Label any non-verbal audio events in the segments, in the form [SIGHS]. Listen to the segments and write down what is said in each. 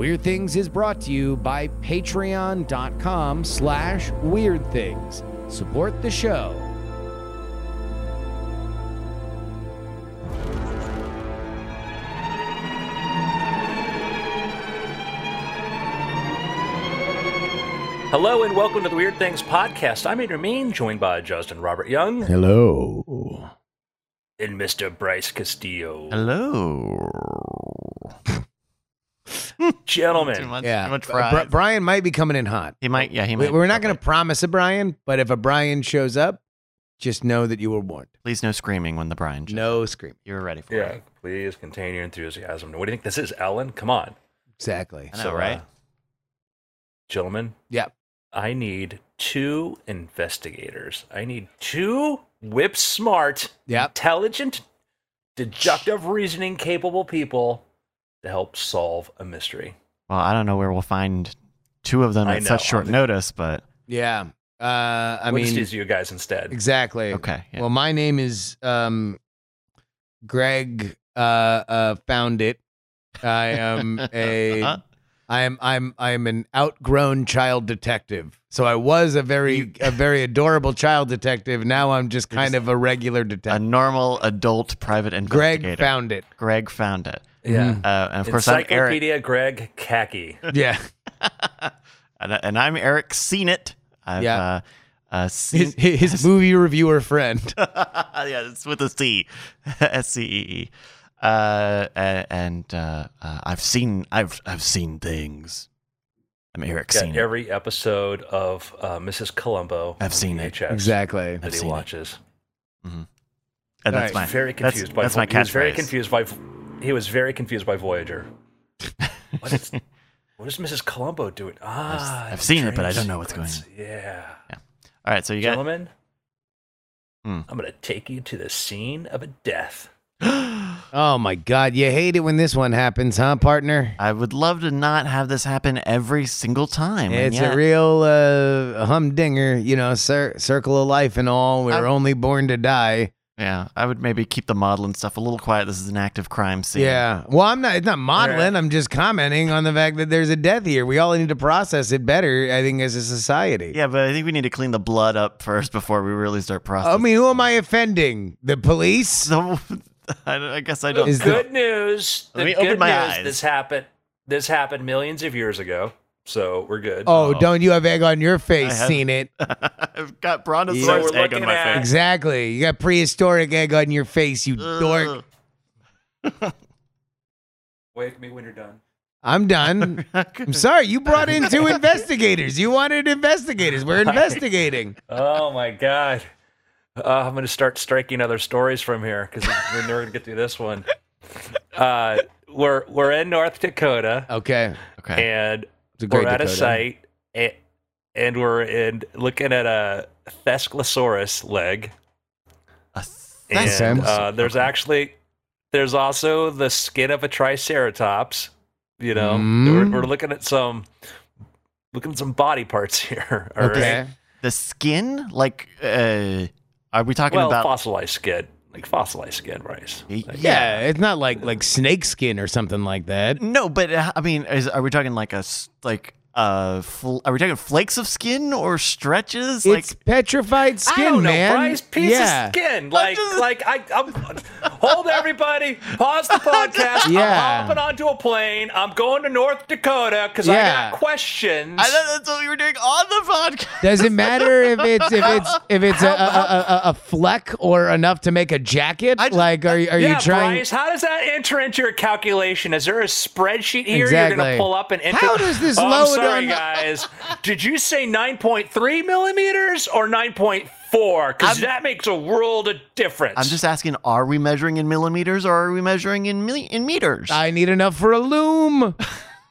Weird Things is brought to you by patreon.com slash weird things. Support the show. Hello and welcome to the Weird Things podcast. I'm Andrew Mayne, joined by Justin Robert Young Hello. and Mr. Bryce Castillo. Hello. [LAUGHS] Too Gentlemen, much, Yeah. too much Bri- fries. Brian might be coming in hot. he might. Yeah, he We- might. We're not going to promise a Brian, but if a Brian shows up, just know that you were warned. Please no screaming when the Brian. shows No up. scream. You were ready for yeah, it. please contain your enthusiasm. What do you think this is, Ellen? Come on. Exactly. I know, So, uh, right? Gentlemen, Yeah. I need two investigators. I need two whip smart, Yep. intelligent, deductive reasoning capable people to help solve a mystery. Well, I don't know where we'll find two of them I at know, such short I'm- notice, but Yeah. Uh, I we'll mean, just use you guys instead. exactly. okay. Yeah. Well, my name is um, Greg. Uh, uh, found it. I am a. [LAUGHS] Huh? I am. I'm. I'm an outgrown child detective. So I was a very, a very adorable child detective. Now I'm just kind of a regular detective. a detective. normal adult private investigator. Greg found it. Greg found it. Yeah. Uh, and of course, I'm Eric. Encyclopedia Greg Khaki. Yeah. [LAUGHS] and, and I'm Eric. Seen it. I've, Yeah. Uh, uh, seen, His, his movie reviewer friend. [LAUGHS] yeah, it's with a C, [LAUGHS] S C E E. Uh, and uh, uh, I've seen, I've, I've seen things. I'm Eric. Got Seen it. every episode of uh, Mrs. Columbo. I've on seen it. Exactly. That I've he seen it. watches. and that's Alright. my very confused that's- confused by that's Vo- my he was very confused by he was very confused by Voyager. [LAUGHS] What is, what is Mrs. Columbo doing? Ah, I've the seen it, but I don't know what's going sequence. Yeah. All right, so you got. Gentlemen, Hmm. I'm going to take you to the scene of a death. [GASPS] Oh my God! You hate it when this one happens, huh, partner? I would love to not have this happen every single time. It's yet- a real uh, humdinger, you know, cir- circle of life and all. We're I'm- only born to die. Yeah, I would maybe keep the modeling stuff a little quiet. This is an active crime scene. Yeah. Well, I'm not. It's not modeling. I'm just commenting on the fact that there's a death here. We all need to process it better. I think as a society. Yeah, but I think we need to clean the blood up first before we really start processing. I mean, who am I offending? The police? [LAUGHS] so [LAUGHS] I, I guess I don't. Is the- Good news. Let me good open my news, eyes. This happened. This happened millions of years ago, so we're good. Oh, Oh. don't you have egg on your face? Have- Seen it? I've got brontosaurus So egg on my at- face. Exactly. You got prehistoric egg on your face, you dork. [LAUGHS] Wake me when you're done. I'm done. [LAUGHS] I'm sorry. You brought in two investigators. You wanted investigators. We're [LAUGHS] investigating. Oh my god. Uh, I'm going to start striking other stories from here because we're never going to get through this one. Uh, we're we're in North Dakota Okay. okay. and It's a great we're at a Dakota. site and, and we're in looking at a Thescelosaurus leg A and uh, there's actually there's also the skin of a triceratops. You know, Mm. we're, we're looking at some looking at some body parts [LAUGHS] here. all right? Okay. the skin, like, uh, are we talking Well, about? fossilized skin, like fossilized skin, Bryce. Y- Like, Yeah, it's not like like snake skin or something like that. No, but uh, I mean, is, are we talking like a s- like uh, fl- are we talking flakes of skin or stretches? Like, it's petrified skin, I don't know, man. Bryce. Piece yeah. of skin. Like, just- like I, I'm. hold everybody. Pause the [LAUGHS] podcast. Yeah. I'm hopping onto a plane. I'm going to North Dakota because I got questions. I thought that's what we were doing on the podcast. Does it matter if it's if it's [LAUGHS] if it's a, a, a, a- a fleck or enough to make a jacket? Just- like, are are yeah, you trying? Bryce, how does that enter into your calculation? Is there a spreadsheet here you're going to pull up and enter? How does this oh, I'm load sorry, [LAUGHS] guys. Did you say 9.3 millimeters or 9.4? Because I'm- that makes a world of difference. I'm just asking: Are we measuring in millimeters or are we measuring in milli- in meters? I need enough for a loom.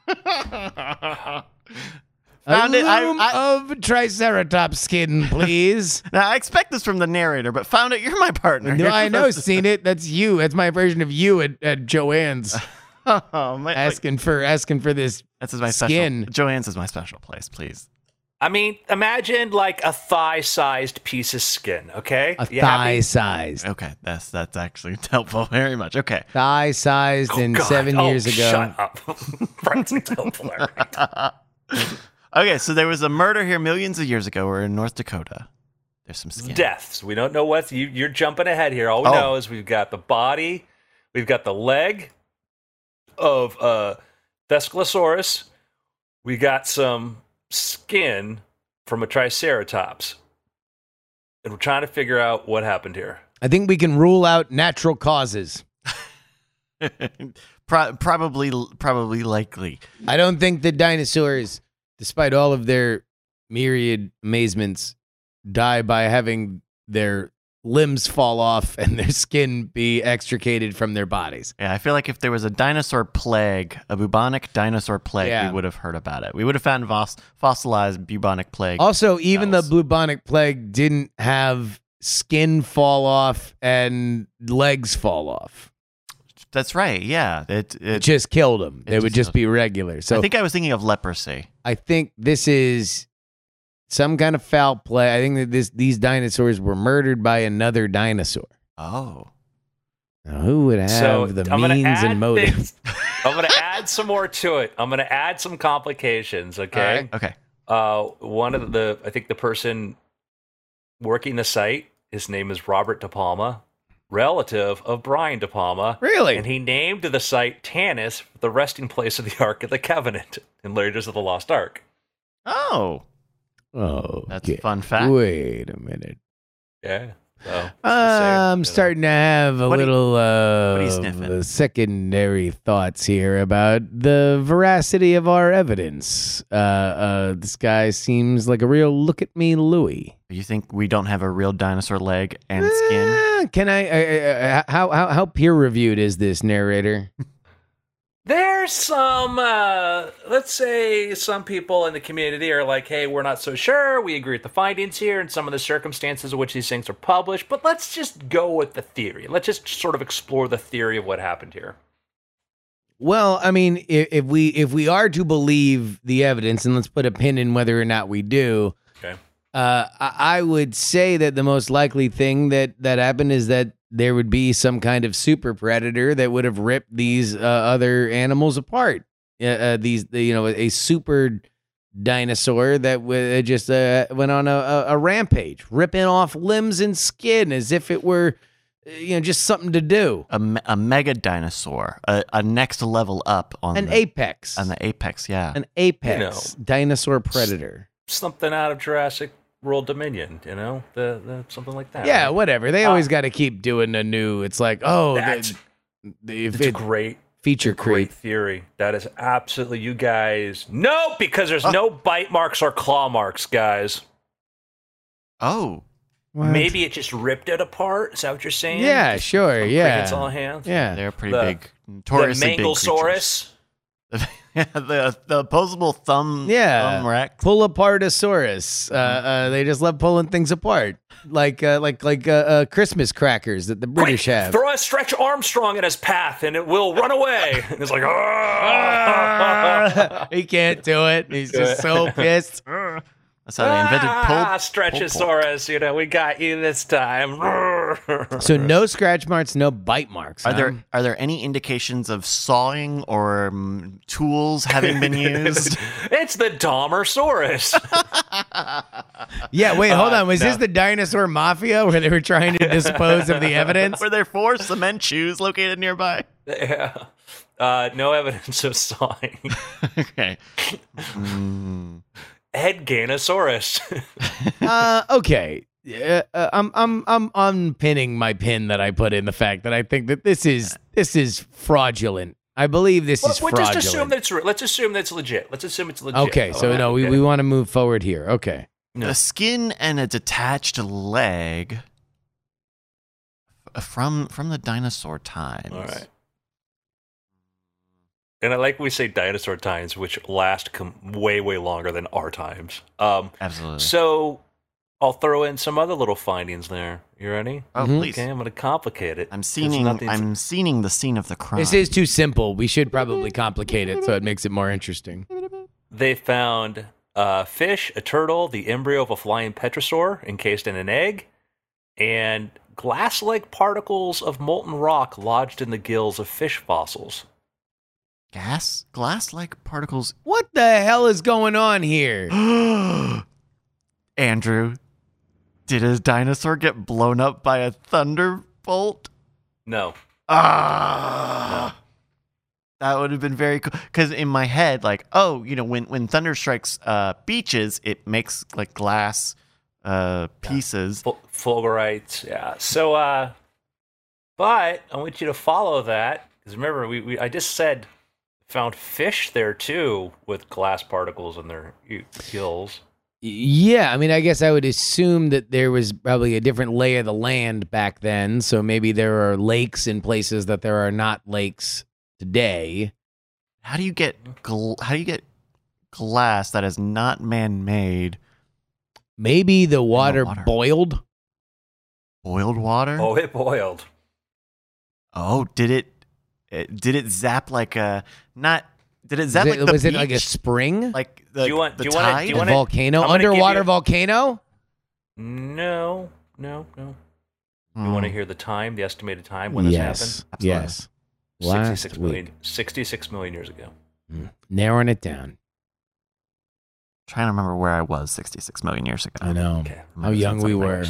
[LAUGHS] Found a it. I- loom I- of triceratops skin, please. [LAUGHS] now I expect this from the narrator, but found it. You're my partner. no, I know, supposed to- seen it. That's you. That's my version of you at, at Joanne's [LAUGHS] oh, my, asking for asking for this. This is my Skin. special. Joanne's is my special place. Please. I mean, imagine like a thigh-sized piece of skin. Okay, A You thigh sized. Okay, that's that's actually [LAUGHS] helpful very much. Okay. Thigh sized Oh, and God. seven Oh, years ago. Shut up. [LAUGHS] Frank's helpful. okay, so there was a murder here millions of years ago. We're in North Dakota. There's some skin. Deaths. We don't know what you, you're jumping ahead here. All we Oh. know is we've got the body, we've got the leg of uh, Thescelosaurus, we got some skin from a Triceratops, and we're trying to figure out what happened here. I think we can rule out natural causes. [LAUGHS] Pro- probably, probably likely. I don't think the dinosaurs, despite all of their myriad amazements, die by having their limbs fall off [LAUGHS] and their skin be extricated from their bodies. Yeah, I feel like if there was a dinosaur plague, a bubonic dinosaur plague, Yeah. we would have heard about it. We would have found fos- fossilized bubonic plague. Also, even the bubonic plague didn't have skin fall off and legs fall off. That's right. Yeah, it. It it just killed them. it They would just just be regular. So I think I was thinking of leprosy. I think this is some kind of foul play. I think that this these dinosaurs were murdered by another dinosaur. Oh, Now, who would have so the I'm means and motive? [LAUGHS] I'm going to add some more to it. I'm going to add some complications. Okay. All right. okay. Uh, one of the, I think the person working the site, his name is Robert De Palma, relative of Brian De Palma. Really? And he named the site Tanis, the resting place of the Ark of the Covenant in Raiders of the Lost Ark. Oh, oh, that's okay. a fun fact. Wait a minute. Yeah. So, it's Uh, the same, I'm you know. starting to have a What are you- little uh, what are you sniffing? secondary thoughts here about the veracity of our evidence. Uh, uh, this guy seems like a real look at me, Louie. You think we don't have a real dinosaur leg and skin? Eh, can I? Uh, uh, how how how peer reviewed is this narrator? [LAUGHS] There's some, uh, let's say, some people in the community are like, hey, we're not so sure. We agree with the findings here and some of the circumstances in which these things are published, but let's just go with the theory. Let's just sort of explore the theory of what happened here. Well, I mean, if, if we if we are to believe the evidence, and let's put a pin in whether or not we do, Okay. uh, I, I would say that the most likely thing that that happened is that there would be some kind of super predator that would have ripped these uh, other animals apart. Uh, uh, these, you know, a super dinosaur that w- just uh, went on a, a, a rampage, ripping off limbs and skin as if it were, uh, you know, just something to do. A, me- a mega dinosaur, a, a next level up on An the, apex. on the apex. Yeah. an apex dinosaur predator. Something out of Jurassic World Dominion, you know? The, the something like that. Yeah, right? whatever. They Uh, always got to keep doing a new. It's like, oh, That's- the, the, It's a it great, feature great creep. theory. That is absolutely, you guys. No, because there's no [LAUGHS] bite marks or claw marks, guys. oh, Maybe it just ripped it apart. Is that what you're saying? Yeah, Just sure. Yeah. it's all hands. Yeah. they're pretty The- big. The Notoriously big. Manglesaurus. [LAUGHS] [LAUGHS] the the opposable thumb. Yeah. Thumb rex. Pull apartosaurus. Uh, uh, they just love pulling things apart, like uh, like like uh, uh, Christmas crackers that the British Quick, have. Throw a Stretch Armstrong in his path, and it will run away. [LAUGHS] And it's like, ah! he can't do it. He's just [LAUGHS] so pissed. That's how they invented ah, pulled. Stretchosaurus. You know, we got you this time. [LAUGHS] So no scratch marks, no bite marks. Are huh? there are there any indications of sawing or um, tools having been [LAUGHS] used? it's the Dahmersaurus. [LAUGHS] Yeah, wait, hold Uh, on. Was no. this the dinosaur mafia where they were trying to dispose of the evidence? Were there four cement shoes located nearby? yeah. Uh, no evidence of sawing. okay. Mm. Edganosaurus. [LAUGHS] uh, okay. Uh, uh, I'm I'm I'm unpinning my pin that I put in the fact that I think that this is this is fraudulent. I believe this Well, is we'll fraudulent. just assume that it's re- let's assume that's legit. Let's assume it's legit. okay, so All no, right, we, okay. we want to move forward here. Okay. No. A skin and a detached leg from from the dinosaur times. All right. And I like we say dinosaur times, which last com- way way longer than our times. Um, Absolutely. so I'll throw in some other little findings there. You ready? oh, Mhm. please. Okay, I'm gonna complicate it. I'm seeing I'm seeing the scene of the crime. This is too simple. We should probably complicate it so it makes it more interesting. They found a fish, a turtle, the embryo of a flying pterosaur encased in an egg, and glass-like particles of molten rock lodged in the gills of fish fossils. Gas, glass-like particles. What the hell is going on here? [GASPS] Andrew, did a dinosaur get blown up by a thunderbolt? No. Ah. That would have been very cool. Because in my head, like, oh, you know, when when thunder strikes uh, beaches, it makes like glass uh, pieces. Ful- fulgurites, yeah. So, uh, but I want you to follow that because remember, we, we I just said found fish there too with glass particles in their e- gills. Yeah, I mean, I guess I would assume that there was probably a different lay of the land back then. So maybe there are lakes in places that there are not lakes today. How do you get gl- how do you get glass that is not man-made? Maybe the water, water. boiled. Boiled water? Oh, it boiled. Oh, did it, it did it zap like a not did it zap was like it, the was it like a spring? like the, you want- the do you wanna- do tide? you a wanna- volcano? I'm gonna give Underwater you- volcano? No, no, no. You Hmm. want to hear the time, the estimated time when this yes. happened? Absolutely. Yes. Last 66 million, week. 66 million years ago. Mm. Narrowing it down. trying to remember where I was 66 million years ago. I know. Okay. How young we were.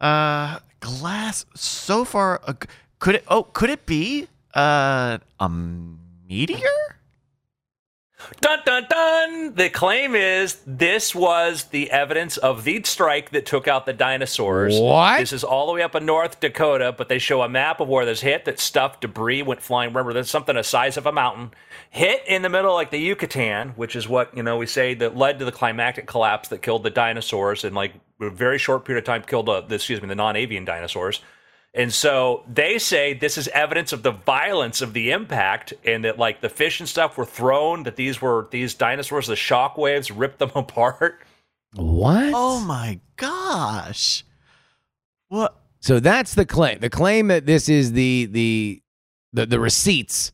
Uh, glass. So far, uh, could it? Oh, could it be uh a meteor? Dun dun dun! The claim is this was the evidence of the strike that took out the dinosaurs. What? This is all the way up in North Dakota, but they show a map of where this hit that stuff debris went flying. Remember, there's something the size of a mountain hit in the middle, like the Yucatan, which is what you know we say that led to the climactic collapse that killed the dinosaurs and like a very short period of time killed uh, the, excuse me the non-avian dinosaurs. And so they say this is evidence of the violence of the impact, and that like the fish and stuff were thrown. That these were these dinosaurs, the shock waves ripped them [LAUGHS] apart. What? Oh my gosh! What? So that's the claim. The claim that this is the the the, the receipts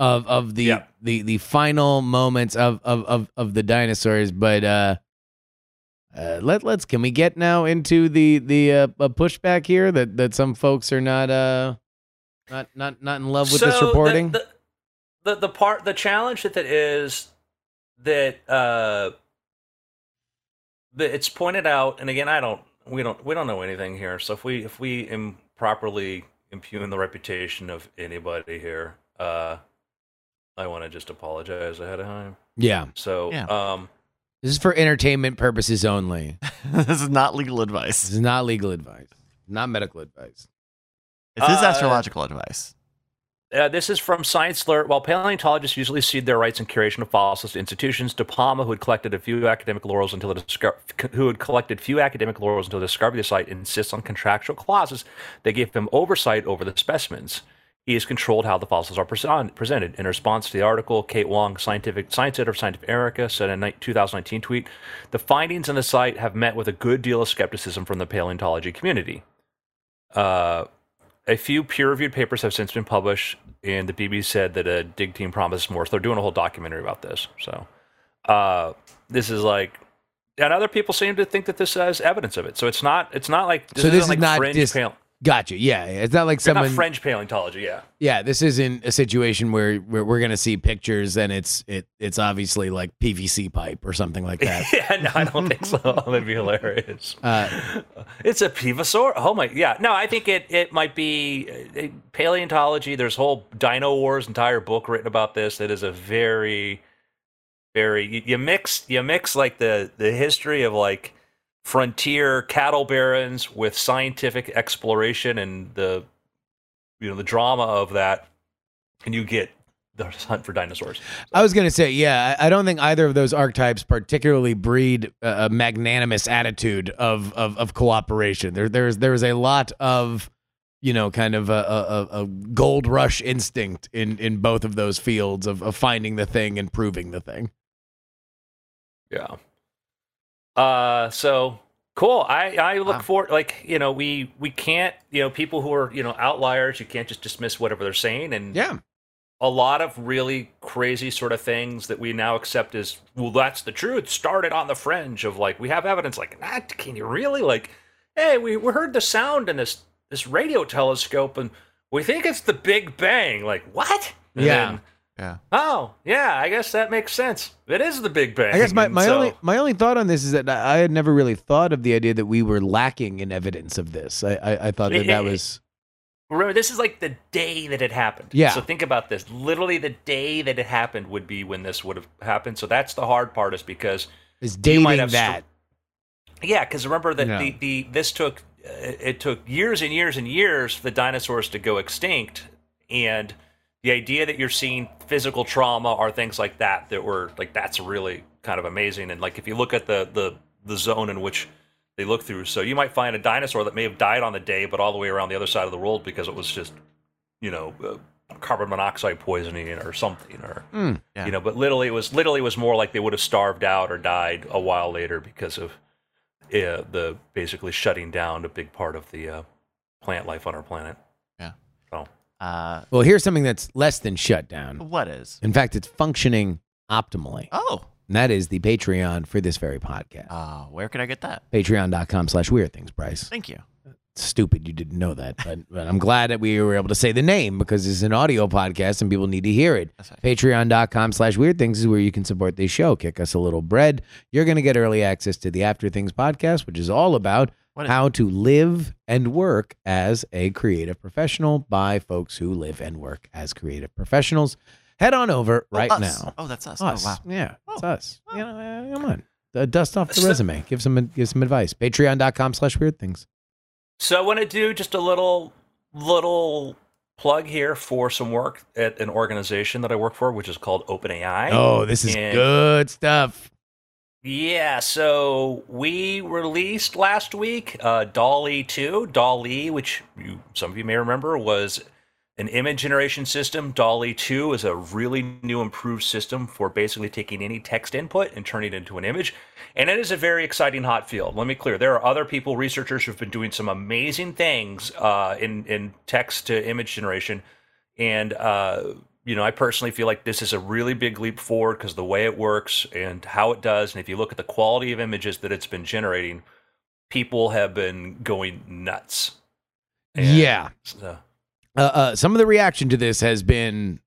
of of the Yeah. the the final moments of of of, of the dinosaurs. But uh, uh, let let's can we get now into the the uh, pushback here that that some folks are not uh not not not in love with this So the- reporting. The, the the part the challenge with it is that uh that it's pointed out, and again, I don't we don't we don't know anything here. So if we if we improperly impugn the reputation of anybody here, uh I want to just apologize ahead of time. yeah, So Yeah. um this is for entertainment purposes only. [LAUGHS] this is not legal advice. This is not legal advice, not medical advice. This is Uh, astrological advice. Uh, this is from Science Alert. While paleontologists usually cede their rights in curation of fossils to institutions, De Palma, who had collected a few academic laurels until the disco- who had collected few academic laurels until the discovery of the site, insists on contractual clauses that give him oversight over the specimens. He has controlled how the fossils are present- presented. In response to the article, Kate Wong, scientific science editor of Scientific America, said in a 2019 tweet, "The findings on the site have met with a good deal of skepticism from the paleontology community." Uh, a few peer-reviewed papers have since been published, and the BBC said that a dig team promises more. So they're doing a whole documentary about this. So uh, this is like, and other people seem to think that this has evidence of it. So it's not. It's not like this So this is like not fringe dis- pale- Gotcha. Yeah, it's not like they're someone. not fringe paleontology. Yeah. Yeah, this isn't a situation where, where we're gonna see pictures and it's it it's obviously like PVC pipe or something like that. [LAUGHS] yeah. No, I don't think so. [LAUGHS] That'd be hilarious. Uh, It's a pivosaur. Oh my, yeah. No, I think it it might be uh, paleontology. There's whole Dino Wars entire book written about this. It is a very, very you, you mix you mix like the the history of like frontier cattle barons with scientific exploration and the you know the drama of that, and you get the hunt for dinosaurs. I was gonna say, yeah, I don't think either of those archetypes particularly breed a a magnanimous attitude of of, of cooperation. There there's there's a lot of you know kind of a, a, a gold rush instinct in in both of those fields of, of finding the thing and proving the thing. Yeah. Uh so cool. I I look Wow. forward like, you know, we we can't, you know, people who are, you know, outliers, you can't just dismiss whatever they're saying and Yeah, a lot of really crazy sort of things that we now accept as well that's the truth started on the fringe of like we have evidence like that can you really like hey we, we heard the sound in this this radio telescope and we think it's the big bang like what And Yeah. then, Yeah. oh yeah i guess that makes sense it is the big bang I guess my, my so- only my only thought on this is that I I had never really thought of the idea that we were lacking in evidence of this. I I, I thought that that was remember this is like the day that it happened Yeah. so think about this literally the day that it happened would be when this would have happened so that's the hard part is because is You might have str- that. Yeah, because remember that Yeah. the, the this took uh, it took years and years and years for the dinosaurs to go extinct, and the idea that you're seeing physical trauma or things like that that were like that's really kind of amazing. And like if you look at the the the zone in which they look through, so you might find a dinosaur that may have died on the day, but all the way around the other side of the world because it was just you know uh, carbon monoxide poisoning or something or Mm. Yeah. you know but literally it was literally it was more like they would have starved out or died a while later because of uh, the basically shutting down a big part of the uh, plant life on our planet Uh, Well, here's something that's less than shut down. what is? In fact, it's functioning optimally. Oh. And that is the Patreon for this very podcast. Uh, where can I get that? Patreon.com slash weird things, Bryce. Thank you. Stupid you didn't know that, but, [LAUGHS] but I'm glad that we were able to say the name because it's an audio podcast and people need to hear it. That's right. Patreon.com slash weird things is where you can support the show. Kick us a little bread. You're going to get early access to the After Things podcast, which is all about how to live and work as a creative professional by folks who live and work as creative professionals. Head on over Oh, right now. Oh, that's us. Us. Oh, wow. Yeah, it's Oh. us. You know, uh, come on. Uh, dust off the So- resume. Give some give some advice. Patreon.com slash weird things. so i want to do just a little little plug here for some work at an organization that i work for which is called OpenAI Oh, this is And- good stuff. Yeah, so we released last week uh, DALL-E 2. DALL-E, which you, some of you may remember, was an image generation system. DALL-E 2 is a really new, improved system for basically taking any text input and turning it into an image. And it is a very exciting hot field. Let me clear. There are other people, researchers, who've been doing some amazing things uh, in, in text to image generation. And uh, you know, I personally feel like this is a really big leap forward because the way it works and how it does, and if you look at the quality of images that it's been generating, people have been going nuts. And Yeah. so- Uh, uh, some of the reaction to this has been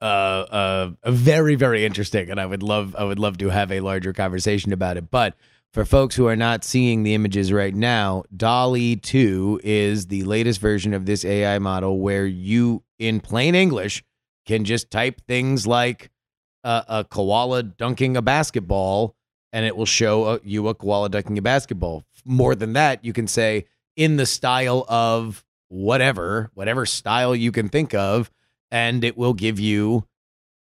uh, uh, very, very interesting, and I would love, I would love to have a larger conversation about it. But for folks who are not seeing the images right now, DALL-E Two is the latest version of this AI model where you, in plain English, can just type things like uh, a koala dunking a basketball, and it will show uh you a koala dunking a basketball. More than that, you can say in the style of whatever, whatever style you can think of, and it will give you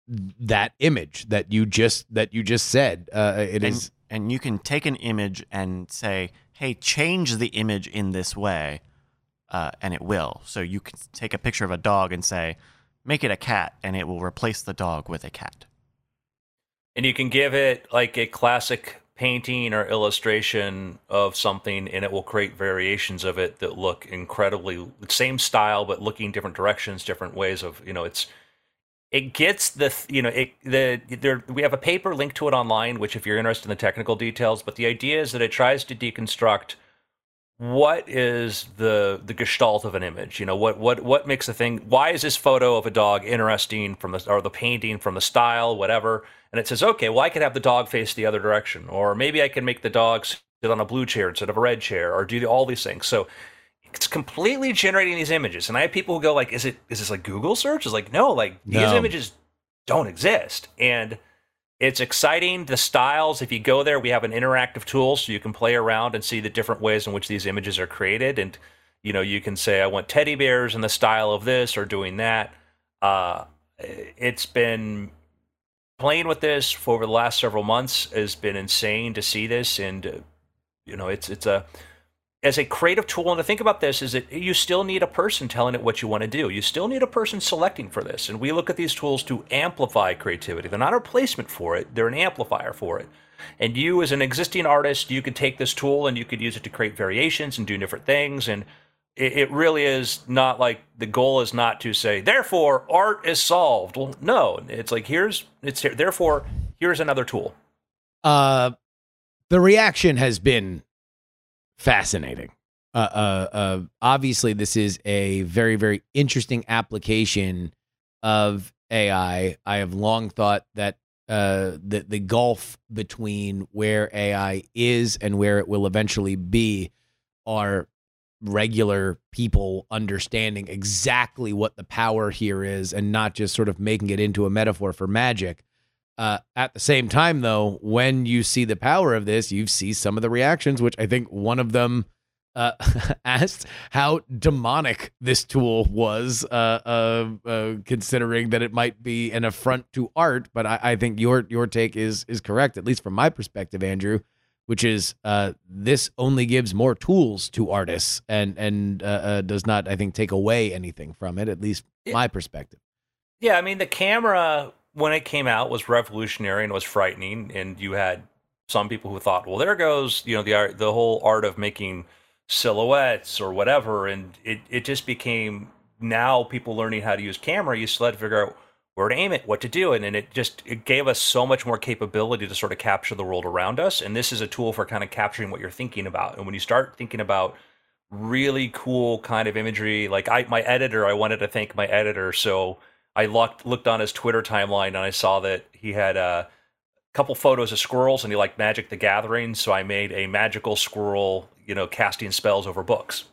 that image that you just that you just said. Uh, it and, is and you can take an image and say, "Hey, change the image in this way," uh, and it will. So you can take a picture of a dog and say, "Make it a cat," and it will replace the dog with a cat. and you can give it like a classic painting or illustration of something, and it will create variations of it that look incredibly same style, but looking different directions, different ways of you know it's. It gets the you know it the there we have a paper linked to it online, which if you're interested in the technical details, but the idea is that it tries to deconstruct what is the the gestalt of an image? You know what what what makes a thing why is this photo of a dog interesting from the or the painting from the style whatever? And it says okay well i could have the dog face the other direction or maybe i can make the dog sit on a blue chair instead of a red chair or do all these things. So it's completely generating these images. And i have people who go like is it is this like google search? Is like no like these images don't exist. And it's exciting the styles if you go there we have an interactive tool so you can play around and see the different ways in which these images are created and you know you can say i want teddy bears in the style of this or doing that. Uh, it's been playing with this for over the last several months has been insane to see this and uh, you know it's it's a as a creative tool and to think about this is that you still need a person telling it what you want to do you still need a person selecting for this and we look at these tools to amplify creativity they're not a replacement for it they're an amplifier for it and you as an existing artist you could take this tool and you could use it to create variations and do different things and it, it really is not like the goal is not to say therefore art is solved. Well, no, it's like here's it's here. Therefore, here's another tool. Uh, the reaction has been fascinating. Uh, uh, uh, obviously, this is a very, very interesting application of AI. I have long thought that uh, the the gulf between where AI is and where it will eventually be are regular people understanding exactly what the power here is and not just sort of making it into a metaphor for magic. Uh, at the same time, though, when you see the power of this, you see some of the reactions, which I think one of them uh, [LAUGHS] asked how demonic this tool was, uh, uh, uh, considering that it might be an affront to art. But I, I, think your your take is is correct, at least from my perspective, Andrew, which is uh, this only gives more tools to artists and and uh, does not, I think, take away anything from it. At least my perspective. Yeah, I mean the camera when it came out was revolutionary and was frightening, and you had some people who thought, well, there goes you know the art, the whole art of making silhouettes or whatever, and it it just became now people learning how to use camera. You still had to figure out where to aim it, what to do, and, and it just it gave us so much more capability to sort of capture the world around us. And this is a tool for kind of capturing what you're thinking about. And when you start thinking about really cool kind of imagery, like I my editor, I wanted to thank my editor, so I looked looked on his Twitter timeline and I saw that he had a couple photos of squirrels and he liked Magic the Gathering, so I made a magical squirrel, you know, casting spells over books.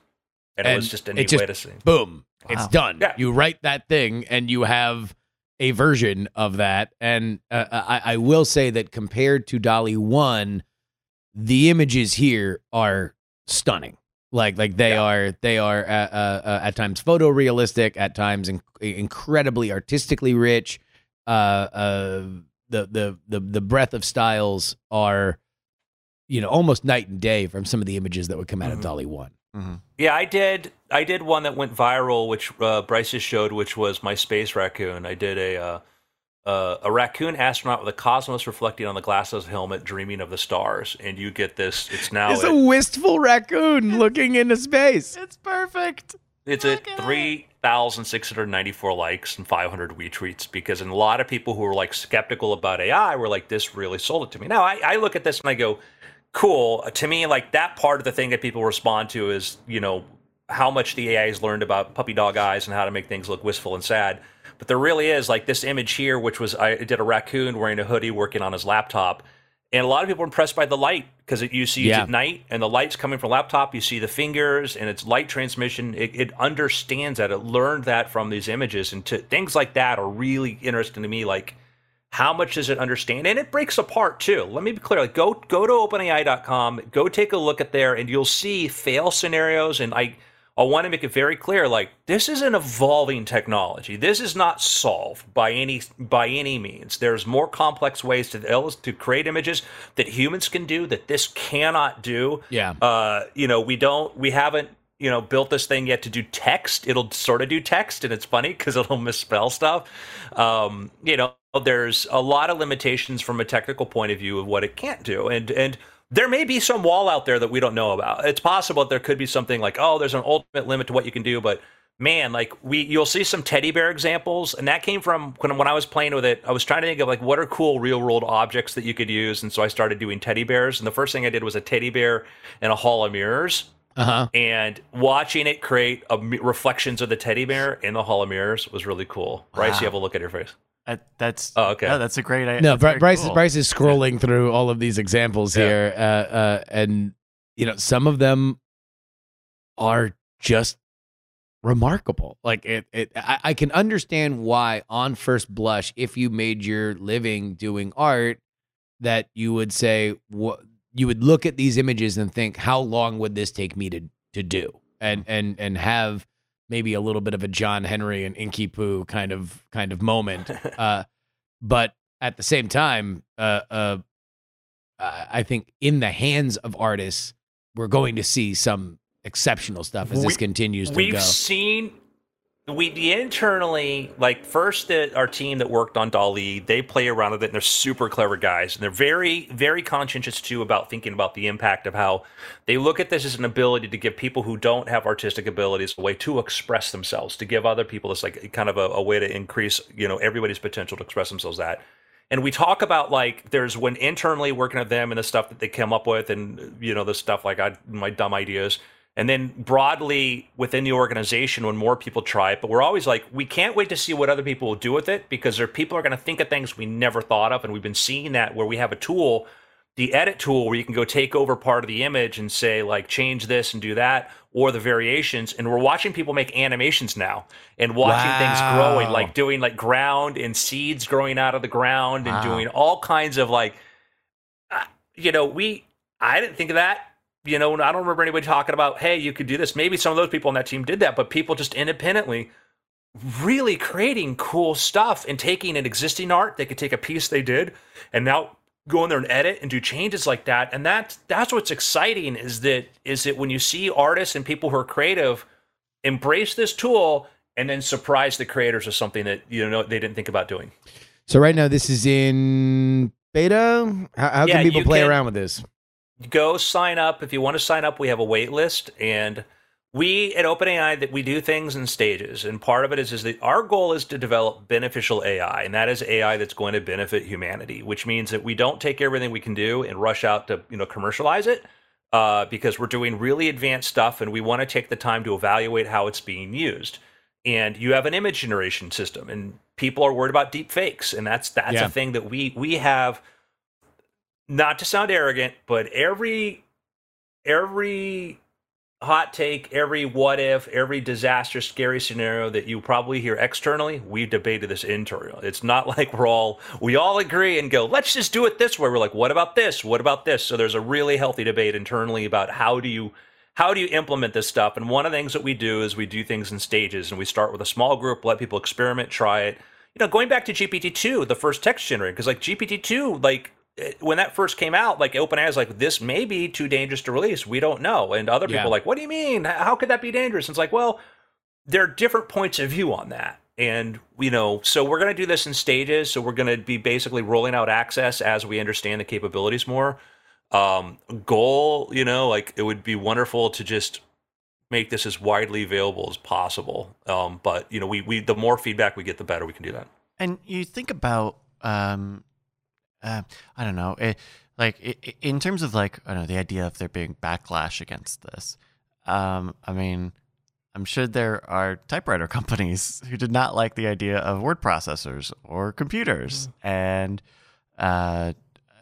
And, and it was just a neat just, way to see. Boom. Wow. It's done. Yeah. You write that thing and you have a version of that. And uh, I, I will say that compared to DALL-E 1, the images here are stunning. Like like they yeah. are they are uh, uh, uh, at times photorealistic, at times in- incredibly artistically rich. Uh, uh, the the the the breadth of styles are, you know, almost night and day from some of the images that would come out mm-hmm. of DALL-E One. Mm-hmm. Yeah, I did. I did one that went viral, which uh, Bryce just showed, which was my space raccoon. I did a uh, uh, a raccoon astronaut with a cosmos reflecting on the glass of his helmet, dreaming of the stars, and you get this. It's now it's a, a wistful raccoon looking into space. It's perfect. It's at three thousand six hundred ninety-four likes and five hundred retweets because a lot of people who were like skeptical about AI were like, "This really sold it to me." Now I, I look at this and I go, "Cool." To me, like that part of the thing that people respond to is you know how much the AI has learned about puppy dog eyes and how to make things look wistful and sad but there really is like this image here, which was I did a raccoon wearing a hoodie working on his laptop. And a lot of people are impressed by the light because you see yeah. it at night and the light's coming from laptop. You see the fingers and it's light transmission. It, it understands that. It learned that from these images. And to, things like that are really interesting to me. Like, how much does it understand? And it breaks apart too. Let me be clear. Like, go go to OpenAI.com, go take a look at there, and you'll see fail scenarios. And I I want to make it very clear like this is an evolving technology. This is not solved by any by any means. There's more complex ways to to create images that humans can do that this cannot do. Yeah. Uh, you know, we don't we haven't you know built this thing yet to do text. It'll sort of do text, and it's funny because [LAUGHS] it'll misspell stuff. Um, you know, there's a lot of limitations from a technical point of view of what it can't do, and and there may be some wall out there that we don't know about. It's possible that there could be something like, oh, there's an ultimate limit to what you can do, but man, like we you'll see some teddy bear examples, and that came from when when I was playing with it. I was trying to think of like what are cool real world objects that you could use, and so I started doing teddy bears. And the first thing I did was a teddy bear in a hall of mirrors. Uh-huh. And watching it create a, reflections of the teddy bear in the hall of mirrors was really cool. Wow. Bryce, you have a look at your face that's oh, okay. No, that's a great idea. No, Bryce cool. Bryce is scrolling through all of these examples yeah. here, uh, uh, and you know some of them are just remarkable. Like it, it I, I, can understand why on first blush, if you made your living doing art, that you would say what you would look at these images and think, how long would this take me to to do, and and and have maybe a little bit of a John Henry and Inky Poo kind of kind of moment. [LAUGHS] Uh, but at the same time, uh, uh, I think in the hands of artists, we're going to see some exceptional stuff as we, this continues to we've go. We've seen we internally like first that our team that worked on DALL-E, they play around with it and they're super clever guys and they're very very conscientious too about thinking about the impact of how they look at this as an ability to give people who don't have artistic abilities a way to express themselves to give other people this like kind of a, a way to increase you know everybody's potential to express themselves at and we talk about like there's when internally working at them and the stuff that they come up with and you know the stuff like I my dumb ideas and then broadly within the organization when more people try it but we're always like we can't wait to see what other people will do with it because there people are going to think of things we never thought of and we've been seeing that where we have a tool the edit tool where you can go take over part of the image and say like change this and do that or the variations and we're watching people make animations now and watching wow. things growing like doing like ground and seeds growing out of the ground and wow. doing all kinds of like uh, you know we i didn't think of that you know, I don't remember anybody talking about, hey, you could do this. Maybe some of those people on that team did that, but people just independently really creating cool stuff and taking an existing art. They could take a piece they did and now go in there and edit and do changes like that. And that that's what's exciting is that is that when you see artists and people who are creative embrace this tool and then surprise the creators of something that you know they didn't think about doing. So right now this is in beta. How, how yeah, can people play can, around with this? Go sign up if you want to sign up we have a wait list and we at OpenAI that we do things in stages and part of it is, is that our goal is to develop beneficial ai and that is ai that's going to benefit humanity which means that we don't take everything we can do and rush out to you know commercialize it uh, because we're doing really advanced stuff and we want to take the time to evaluate how it's being used and you have an image generation system and people are worried about deep fakes and that's that's yeah. a thing that we we have not to sound arrogant, but every every hot take, every what if, every disaster, scary scenario that you probably hear externally, we debated this internally. It's not [LAUGHS] like we're all we all agree and go, let's just do it this way. We're like, what about this? What about this? So there's a really healthy debate internally about how do you how do you implement this stuff? And one of the things that we do is we do things in stages and we start with a small group, let people experiment, try it. You know, going back to GPT-2, the first text generator, because like GPT-2, like when that first came out, like OpenAI was like, this may be too dangerous to release. We don't know. And other people yeah. like, what do you mean? How could that be dangerous? And it's like, well, there are different points of view on that. And, you know, so we're going to do this in stages. So we're going to be basically rolling out access as we understand the capabilities more. Um, goal, you know, like it would be wonderful to just make this as widely available as possible. Um, but, you know, we, we, the more feedback we get, the better we can do that. And you think about, um, uh, I don't know. It, like it, in terms of like I don't know the idea of there being backlash against this. Um, I mean, I'm sure there are typewriter [LAUGHS] companies who did not like the idea of word processors or computers, mm. and uh,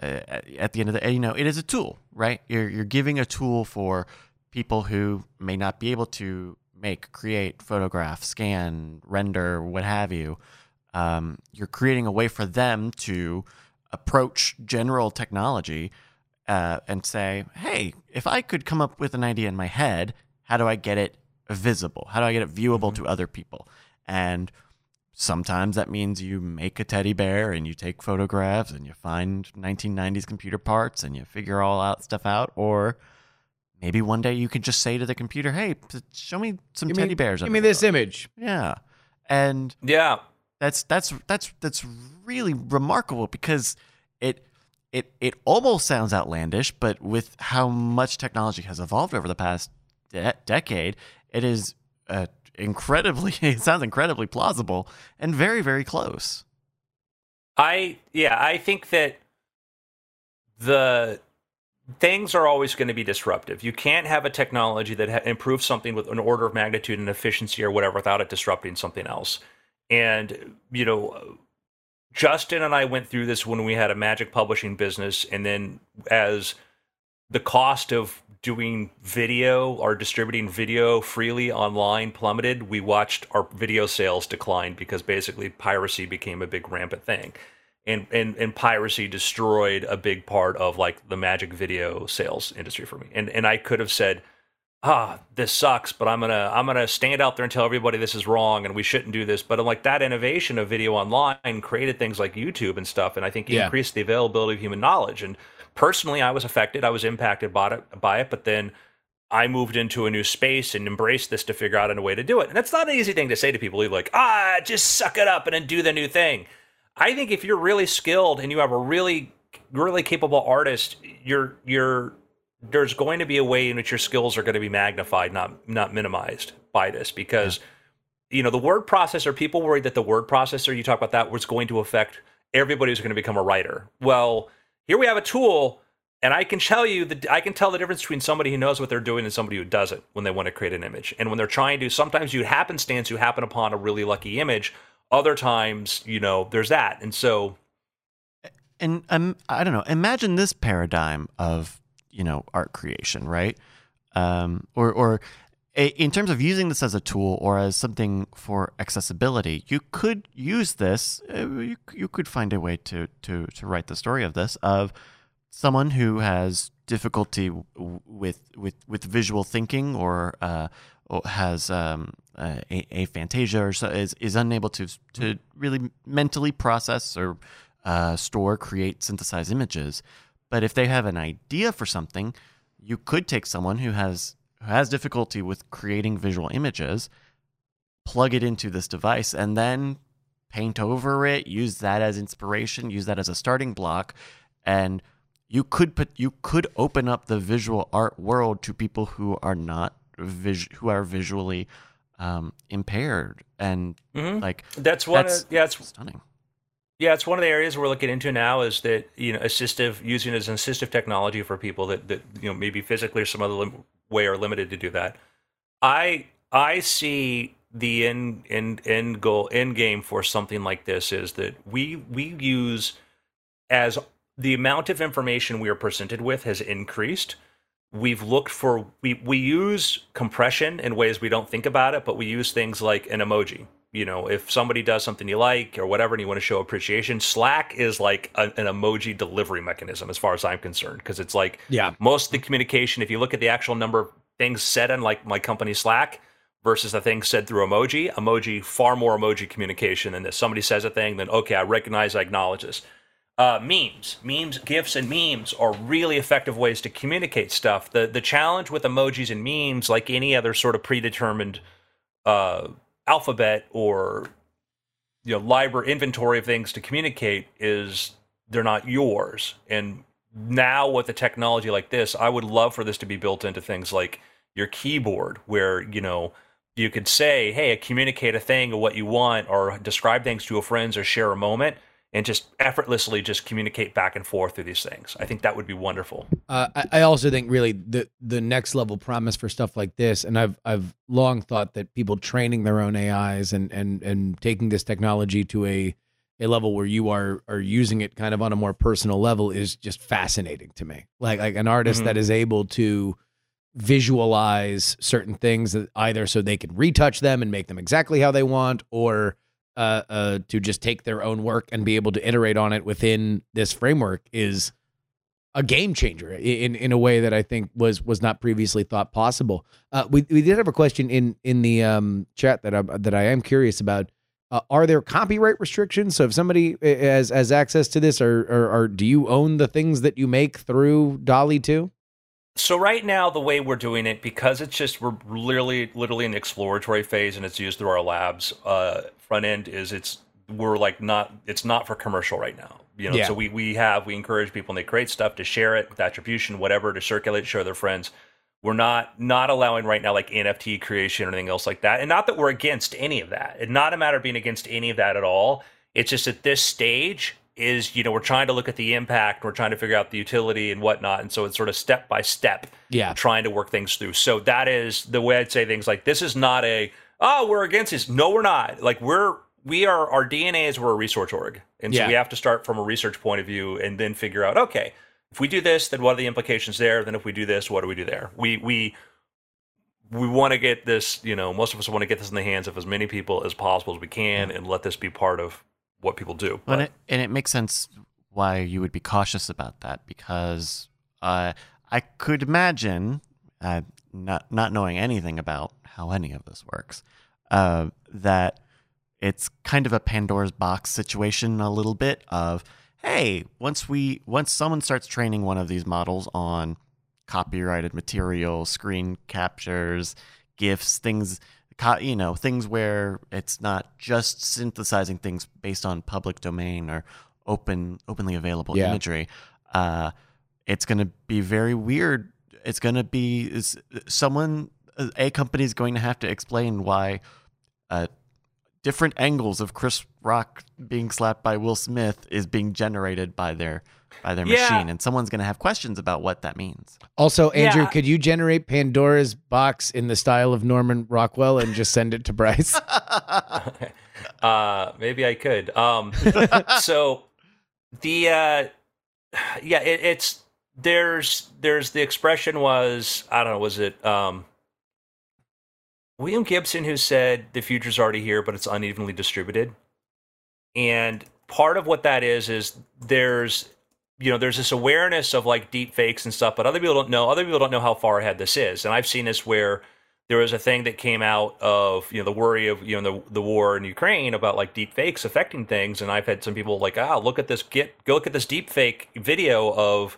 at the end of the day, you know, it is a tool, right? You're you're giving a tool for people who may not be able to make, create, photograph, scan, render, what have you. Um, you're creating a way for them to approach general technology uh, and say, hey, if I could come up with an idea in my head, how do I get it visible? How do I get it viewable mm-hmm. to other people? And sometimes that means you make a teddy bear and you take photographs and you find 1990s computer parts and you figure all out stuff out. Or maybe one day you could just say to the computer, hey, show me some give teddy me, bears. Give me this image. Yeah. And yeah, that's that's that's that's really remarkable because it it it almost sounds outlandish, but with how much technology has evolved over the past de- decade, it is uh, incredibly. [LAUGHS] It sounds incredibly plausible and very very close. I yeah, I think that the things are always going to be disruptive. You can't have a technology that ha- improves something with an order of magnitude and efficiency or whatever without it disrupting something else. And, you know, Justin and I went through this when we had a magic publishing business. And then as the cost of doing video or distributing video freely online plummeted, we watched our video sales decline because basically piracy became a big rampant thing. And, and and piracy destroyed a big part of like the magic video sales industry for me. And and I could have said, ah, this sucks, but I'm gonna I'm gonna stand out there and tell everybody this is wrong and we shouldn't do this. But I'm like that innovation of video online created things like YouTube and stuff, and I think yeah. increased the availability of human knowledge. And personally, I was affected, I was impacted by it, by it, but then I moved into a new space and embraced this to figure out a way to do it. And that's not an easy thing to say to people. You're like, ah, just suck it up and then do the new thing. I think if you're really skilled and you have a really, really capable artist, you're you're there's going to be a way in which your skills are going to be magnified, not not minimized by this, because yeah. you know the word processor. People worried that the word processor you talk about that was going to affect everybody who's going to become a writer. Well, here we have a tool and I can tell you that I can tell the difference between somebody who knows what they're doing and somebody who doesn't when they want to create an image. And when they're trying to, sometimes you happenstance, you happen upon a really lucky image. Other times, you know, there's that. And so. And um, I don't know, imagine this paradigm of, you know, art creation, right? Um, or, or in terms of using this as a tool or as something for accessibility, you could use this. Uh, you, you could find a way to, to, to write the story of this, of, someone who has difficulty with with with visual thinking or, uh, has um, a, aphantasia or so is is unable to to really mentally process or uh, store, create, synthesize images. But if they have an idea for something, you could take someone who has who has difficulty with creating visual images, plug it into this device, and then paint over it, use that as inspiration, use that as a starting block, and you could put you could open up the visual art world to people who are not vis- who are visually um, impaired and mm-hmm. like that's one that's of, yeah it's stunning yeah it's one of the areas we're looking into now is that you know assistive using as an assistive technology for people that that you know maybe physically or some other lim- way are limited to do that i i see the end end end goal end game for something like this is that we we use as the amount of information we are presented with has increased. We've looked for we we use compression in ways we don't think about it, but we use things like an emoji. You know, if somebody does something you like or whatever, and you want to show appreciation, Slack is like a, an emoji delivery mechanism, as far as I'm concerned, because it's like yeah, most of the communication. If you look at the actual number of things said on like my company Slack versus the things said through emoji, emoji far more emoji communication than this. Somebody says a thing, then okay, I recognize, I acknowledge this uh, memes, memes, gifs, and memes are really effective ways to communicate stuff. The the challenge with emojis and memes, like any other sort of predetermined uh, alphabet or you know library inventory of things to communicate, is they're not yours. And now with a technology like this, I would love for this to be built into things like your keyboard, where you know you could say, "Hey, communicate a thing or what you want," or describe things to a friends, or share a moment and just effortlessly just communicate back and forth through these things. I think that would be wonderful. Uh, I, I, also think really the the next level promise for stuff like this, and I've I've long thought that people training their own AIs and and and taking this technology to a a level where you are are using it kind of on a more personal level is just fascinating to me. Like like an artist mm-hmm. that is able to visualize certain things that either so they can retouch them and make them exactly how they want or uh, uh, to just take their own work and be able to iterate on it within this framework is a game changer in in a way that I think was was not previously thought possible. Uh, we we did have a question in in the um, chat that I that I am curious about. Uh, are there copyright restrictions? So if somebody has has access to this, or, or or do you own the things that you make through DALL-E two? So right now, the way we're doing it, because it's just we're literally literally in the exploratory phase, and it's used through our labs. Uh, front end is it's we're like not it's not for commercial right now. You know, yeah. so we we have we encourage people and they create stuff to share it with attribution, whatever, to circulate, show their friends. We're not not allowing right now like NFT creation or anything else like that, and not that we're against any of that. It's not a matter of being against any of that at all. It's just at this stage, is you know we're trying to look at the impact we're trying to figure out the utility and whatnot and so it's sort of step by step yeah. trying to work things through. So that is the way i'd say things like this is not a oh we're against this. No we're not. Like we're we are our dna is we're a research org. And so yeah. we have to start from a research point of view and then figure out okay if we do this then what are the implications there? Then if we do this what do we do there? We we we want to get this you know most of us want to get this in the hands of as many people as possible as we can and let this be part of what people do. And it, and it makes sense why you would be cautious about that because uh, I could imagine, uh, not not knowing anything about how any of this works, uh, that it's kind of a Pandora's box situation a little bit of hey once we once someone starts training one of these models on copyrighted material, screen captures, gifs, things you know, things where it's not just synthesizing things based on public domain or open openly available Yeah. imagery. Uh, it's going to be very weird. It's going to be is someone a company is going to have to explain why uh, different angles of Chris Rock being slapped by Will Smith is being generated by their by their Yeah. machine, and someone's going to have questions about what that means. Also, Andrew, Yeah. could you generate Pandora's box in the style of Norman Rockwell and just send it to Bryce? [LAUGHS] [LAUGHS] uh maybe i could um [LAUGHS] so the uh yeah it, it's there's there's the expression was i don't know was it um william gibson who said the future's already here but it's unevenly distributed and part of what that is is there's you know there's this awareness of like deep fakes and stuff but other people don't know other people don't know how far ahead this is. And i've seen this where there was a thing that came out of you know the worry of you know the, the war in Ukraine about like deep fakes affecting things, and I've had some people like, ah, look at this, get go look at this deep fake video of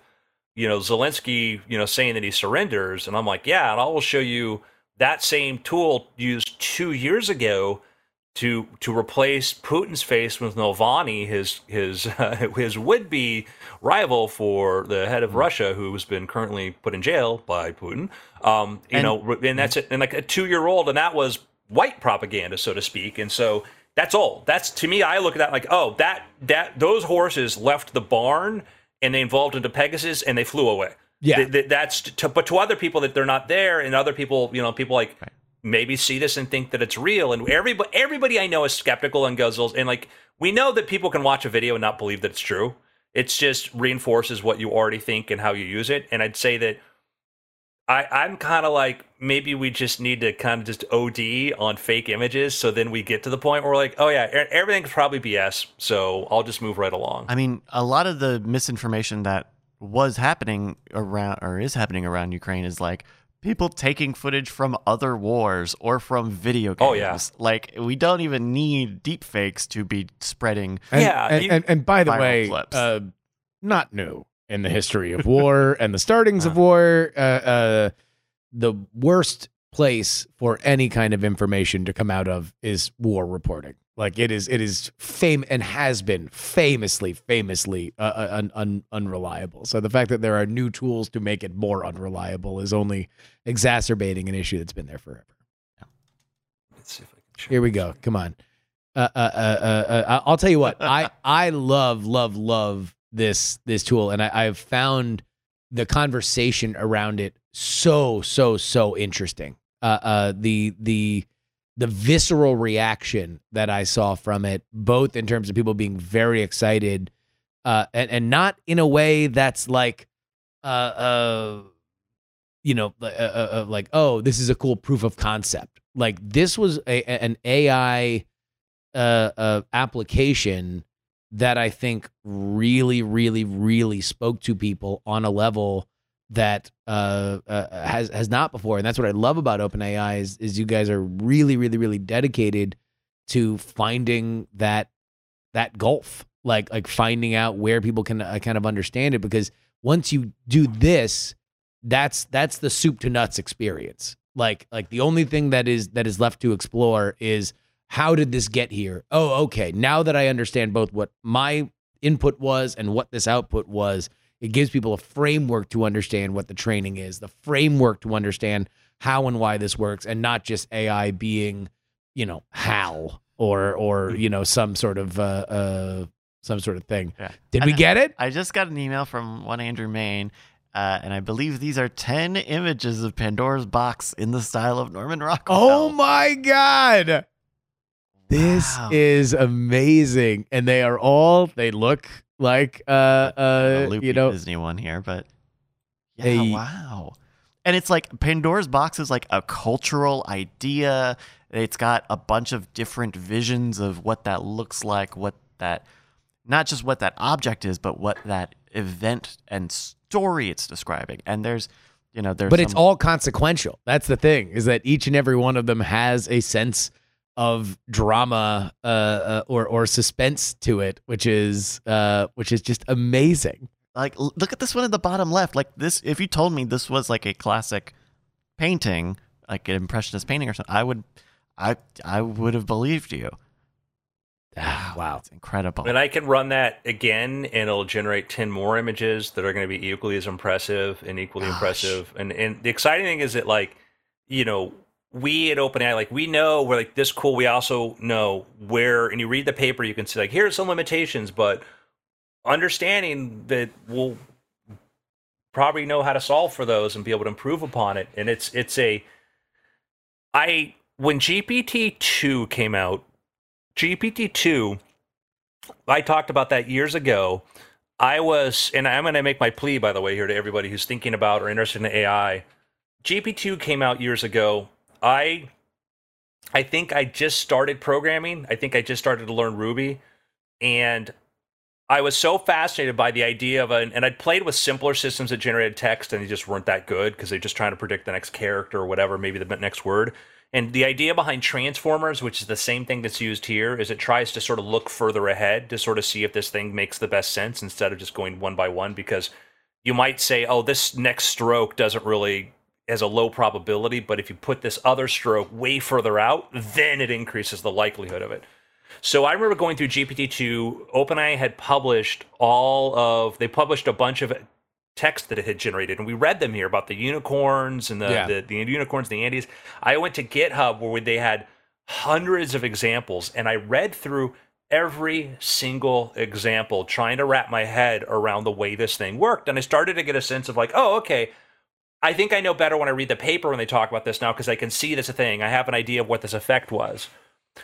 you know Zelensky, you know saying that he surrenders, and I'm like, yeah, and I will show you that same tool used two years ago to to replace Putin's face with Navalny, his his uh, [LAUGHS] his would be rival for the head of Russia, who has been currently put in jail by Putin. Um, you And- know, and that's it, and like a two year old, and that was white propaganda, so to speak, and so. That's all. That's to me. I look at that like, oh, that that those horses left the barn and they evolved into Pegasus and they flew away. Yeah. Th- th- that's to, but to other people that they're not there, and other people, you know, people like maybe see this and think that it's real. And everybody, everybody I know is skeptical and goes, and like we know that people can watch a video and not believe that it's true. It's just reinforces what you already think and how you use it. And I'd say that I, I'm kind of like maybe we just need to kind of just OD on fake images, so then we get to the point where we're like, oh yeah, everything's probably BS. So I'll just move right along. I mean, a lot of the misinformation that was happening around or is happening around Ukraine is like people taking footage from other wars or from video games. Oh, yeah. Like we don't even need deepfakes to be spreading. And, Yeah, and, you- and, and by the way, uh, not new in the history of war [LAUGHS] and the startings of war. Uh, uh, the worst place for any kind of information to come out of is war reporting. Like it is, it is fame and has been famously, famously uh, uh, un, un, unreliable. So the fact that there are new tools to make it more unreliable is only exacerbating an issue that's been there forever. Let's see if I can Here we go. Come on. Uh, uh, uh, uh, uh, I'll tell you what. I [LAUGHS] I love love love this this tool, and I, I've found the conversation around it so so so interesting. Uh, uh, the the the visceral reaction that I saw from it, both in terms of people being very excited, uh, and and not in a way that's like, uh, uh, you know, uh, uh, uh, like oh, this is a cool proof of concept. Like this was a, an AI uh, uh, application that I think really, really, really spoke to people on a level that uh, uh, has has not before, and that's what I love about OpenAI is is you guys are really, really, really dedicated to finding that that gulf, like like finding out where people can uh, kind of understand it. Because once you do this, that's that's the soup to nuts experience. Like like the only thing that is that is left to explore is how did this get here? Oh, okay. Now that I understand both what my input was and what this output was, it gives people a framework to understand what the training is, the framework to understand how and why this works, and not just AI being, you know, HAL or or you know some sort of uh, uh some sort of thing. Yeah. Did we get it? I just got an email from one Andrew Mayne, uh, and I believe these are 10 images of Pandora's box in the style of Norman Rockwell. Oh my god. This Wow. is amazing. And they are all they look like uh uh you know Disney one here, but yeah, wow. And it's like Pandora's box is like a cultural idea. It's got a bunch of different visions of what that looks like, what that not just what that object is, but what that event and story it's describing. And there's you know, there's but it's all consequential. That's the thing is that each and every one of them has a sense of drama uh, uh or or suspense to it, which is uh which is just amazing. like look at this one at the bottom left. Like this, if you told me this was like a classic painting, like an impressionist painting or something, I would, I I would have believed you. [SIGHS] Wow. It's incredible. And I can run that again, and it'll generate ten more images that are going to be equally as impressive and equally Gosh. impressive. And and the exciting thing is that like, you know, we at OpenAI, like we know we're like this cool. We also know where, and you read the paper, you can see like here's some limitations, but understanding that we'll probably know how to solve for those and be able to improve upon it. And it's it's a I when GPT two came out, GPT two, I talked about that years ago. I was, and I'm going to make my plea, by the way, here to everybody who's thinking about or interested in AI. GPT two came out years ago. I, I think I just started programming. I think I just started to learn Ruby, and I was so fascinated by the idea of an, and I'd played with simpler systems that generated text, and they just weren't that good because they're just trying to predict the next character or whatever, maybe the next word. And the idea behind transformers, which is the same thing that's used here, is it tries to sort of look further ahead to sort of see if this thing makes the best sense instead of just going one by one. Because you might say, oh, this next stroke doesn't really has a low probability, but if you put this other stroke way further out, then it increases the likelihood of it. So I remember going through GPT-2. OpenAI had published all of they published a bunch of text that it had generated, and we read them here about the unicorns and the Yeah. the, the unicorns, the Andes. I went to GitHub where they had hundreds of examples, and I read through every single example, trying to wrap my head around the way this thing worked. And I started to get a sense of like, oh, okay. I think I know better when I read the paper when they talk about this now because I can see this thing. I have an idea of what this effect was.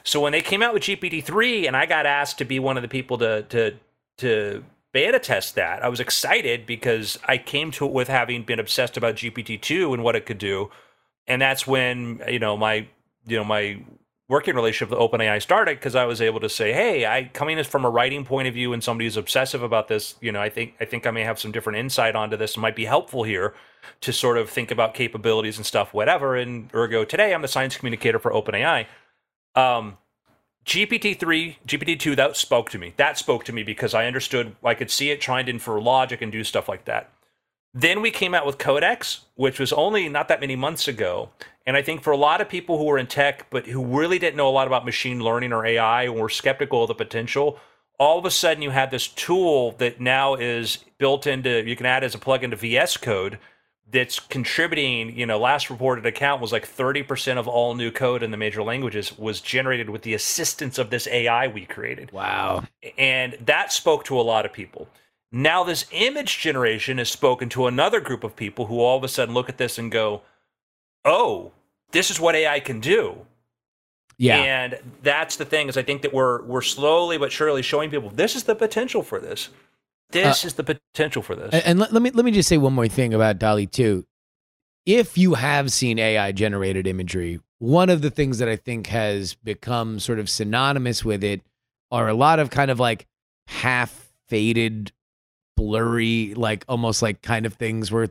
So when they came out with GPT three, and I got asked to be one of the people to to to beta test that, I was excited because I came to it with having been obsessed about GPT two and what it could do, and that's when you know my you know my working relationship with OpenAI started because I was able to say, hey, I coming in from a writing point of view and somebody who's obsessive about this, you know, I think I think I may have some different insight onto this and might be helpful here to sort of think about capabilities and stuff, whatever. And ergo, today I'm the science communicator for OpenAI. Um, GPT-3, GPT-2, that spoke to me. That spoke to me because I understood, I could see it trying to infer logic and do stuff like that. Then we came out with Codex, which was only not that many months ago. And I think for a lot of people who were in tech, but who really didn't know a lot about machine learning or AI and were skeptical of the potential, all of a sudden you had this tool that now is built into, you can add as a plugin to VS Code that's contributing, you know, last reported account was like 30% of all new code in the major languages was generated with the assistance of this AI we created. Wow. And that spoke to a lot of people. Now, this image generation has spoken to another group of people who all of a sudden look at this and go, oh, this is what AI can do. Yeah. And that's the thing is I think that we're we're slowly but surely showing people this is the potential for this. This uh, is the potential for this. And, and let, let me let me just say one more thing about DALL-E two. If you have seen AI generated imagery, one of the things that I think has become sort of synonymous with it are a lot of kind of like half faded, blurry, like almost like kind of things where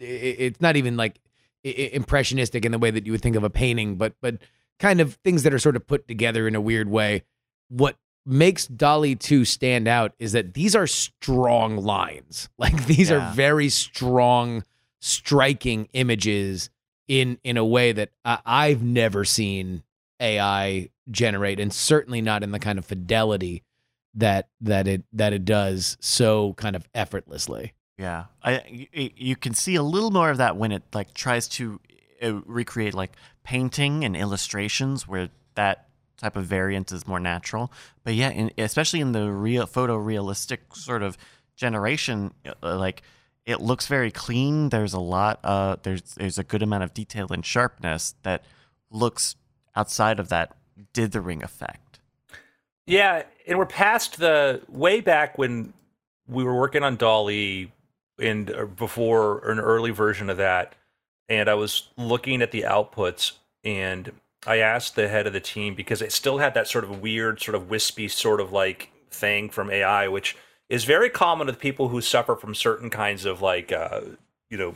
it's not even like impressionistic in the way that you would think of a painting, but but kind of things that are sort of put together in a weird way. What makes DALL-E 2 stand out is that these are strong lines. [LAUGHS] Like these Yeah. are very strong, striking images in in a way that I, I've never seen AI generate, and certainly not in the kind of fidelity that that it that it does so kind of effortlessly. Yeah, I you can see a little more of that when it like tries to uh, recreate like painting and illustrations where that type of variant is more natural. But yeah, in, especially in the real photorealistic sort of generation, uh, like it looks very clean. There's a lot. Uh, there's there's a good amount of detail and sharpness that looks outside of that dithering effect. Yeah, and we're past the way back when we were working on DALL-E and uh, before an early version of that, and I was looking at the outputs and I asked the head of the team because it still had that sort of weird, sort of wispy, sort of like thing from AI, which is very common with people who suffer from certain kinds of like, uh, you know,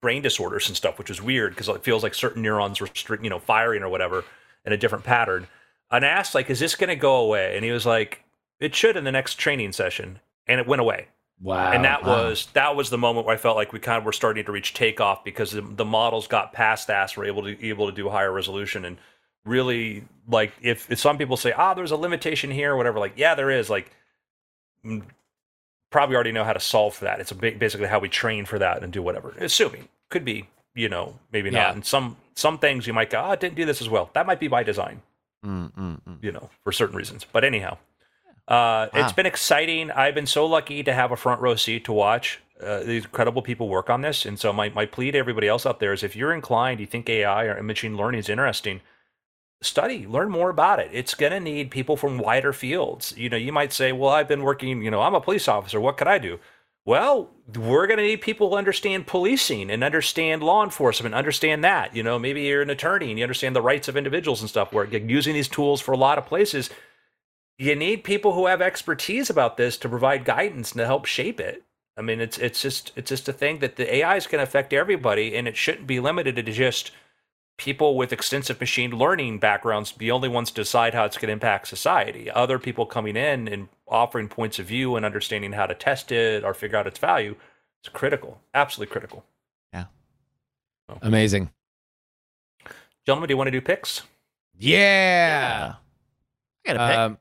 brain disorders and stuff, which is weird because it feels like certain neurons were, you know, firing or whatever in a different pattern. And I asked, like, is this going to go away? And he was like, it should in the next training session. And it went away. Wow. and that wow. was that was the moment where I felt like we kind of were starting to reach takeoff because the, the models got past that, were able to able to do higher resolution and really like if, if some people say ah there's a limitation here or whatever like yeah there is like mm, probably already know how to solve for that it's a ba- basically how we train for that and do whatever assuming could be you know maybe Yeah. not and some some things you might go oh it didn't do this as well that might be by design Mm, mm, mm. you know, for certain reasons. But anyhow, uh, it's Wow. been exciting. I've been so lucky to have a front row seat to watch uh, these incredible people work on this. And so my, my plea to everybody else out there is if you're inclined, you think AI or machine learning is interesting, study, learn more about it. It's going to need people from wider fields. You know, you might say, well, I've been working, you know, I'm a police officer. What could I do? Well, we're going to need people who understand policing and understand law enforcement, understand that. You know, maybe you're an attorney and you understand the rights of individuals and stuff. You're using these tools for a lot of places, you need people who have expertise about this to provide guidance and to help shape it. I mean, it's it's just it's just a thing that the AI is going to affect everybody, and it shouldn't be limited to just people with extensive machine learning backgrounds be the only ones to decide how it's going to impact society. Other people coming in and offering points of view and understanding how to test it or figure out its value is critical, absolutely critical. Yeah. Amazing. Gentlemen, do you want to do picks? Yeah. I got a pick. Um,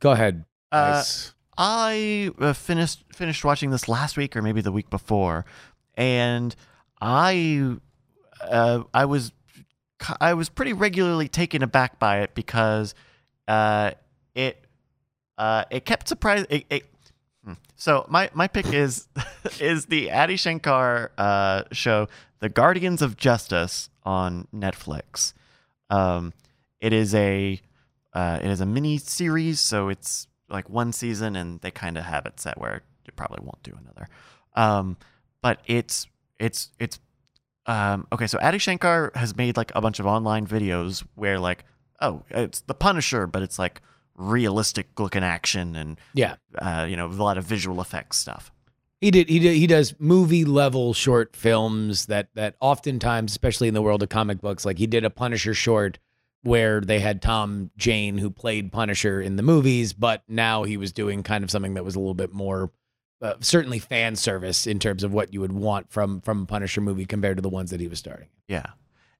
go ahead. Uh, Nice. I uh, finished finished watching this last week or maybe the week before, and I uh, I was I was pretty regularly taken aback by it because uh, it uh, it kept surprising. It, it, hmm. so my my pick is [LAUGHS] is the Adi Shankar uh, show, The Guardians of Justice on Netflix. Um, it is a uh, it is a mini series, so it's like one season, and they kind of have it set where you probably won't do another. Um, but it's it's it's um, okay. So Adi Shankar has made like a bunch of online videos where like oh it's the Punisher, but it's like realistic looking action and Yeah. uh, you know a lot of visual effects stuff. He did. He did. He does movie level short films that that oftentimes, especially in the world of comic books, like he did a Punisher short where they had Tom Jane who played Punisher in the movies, but now he was doing kind of something that was a little bit more, uh, certainly fan service in terms of what you would want from from a Punisher movie compared to the ones that he was starting. Yeah.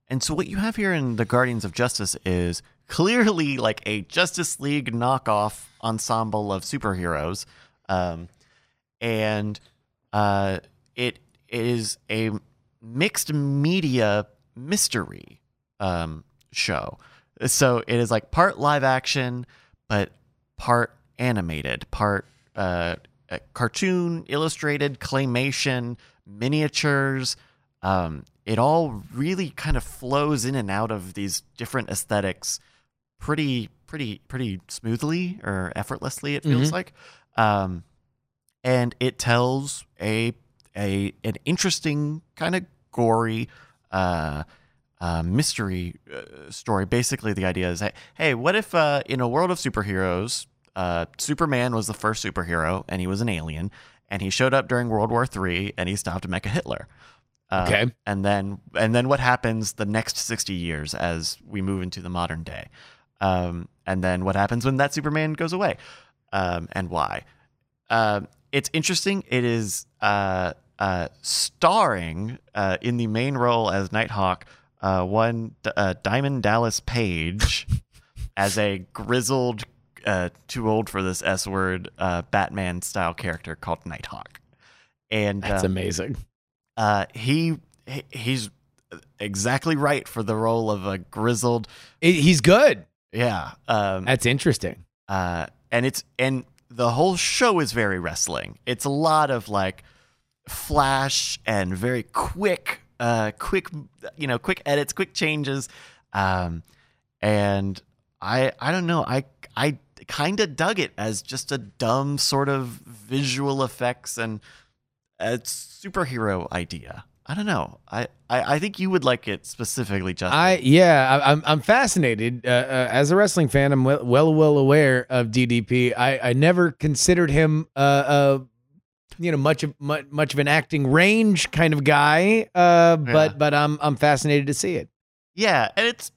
And so what you have here in the Guardians of Justice is clearly like a Justice League knockoff ensemble of superheroes. Um, and uh, it is a mixed media mystery um, show. So it is like part live action, but part animated, part uh, cartoon, illustrated, claymation, miniatures. Um, it all really kind of flows in and out of these different aesthetics pretty, pretty, pretty smoothly or effortlessly. It feels Mhm. like, um, and it tells a a an interesting kind of gory uh, uh, mystery uh, story. Basically, the idea is, that, hey, what if uh, in a world of superheroes, uh, Superman was the first superhero and he was an alien, and he showed up during World War III and he stopped Mecha Hitler. Uh, Okay. and then and then what happens the next sixty years as we move into the modern day, um, and then what happens when that Superman goes away, um, and why? Um, it's interesting. It is uh, uh, starring uh, in the main role as Nighthawk, uh, one uh, Diamond Dallas Page, [LAUGHS] as a grizzled, uh, too old for this S word, uh, Batman style character called Nighthawk, and That's uh, amazing. uh, he- he's exactly right for the role of a grizzled. He's good. Yeah. Um, That's interesting. uh, and it's and the whole show is very wrestling. It's a lot of like flash and very quick, uh, quick, you know, quick edits, quick changes, um, and I I don't know. I I kind of dug it as just a dumb sort of visual effects and a superhero idea. I don't know. I, I, I think you would like it specifically, Justin. I yeah, I, I'm I'm fascinated. Uh, uh, as a wrestling fan, I'm well well, well aware of DDP. I, I never considered him uh, uh you know much of much, much of an acting range kind of guy. Uh, but Yeah. but I'm I'm fascinated to see it. Yeah, and it's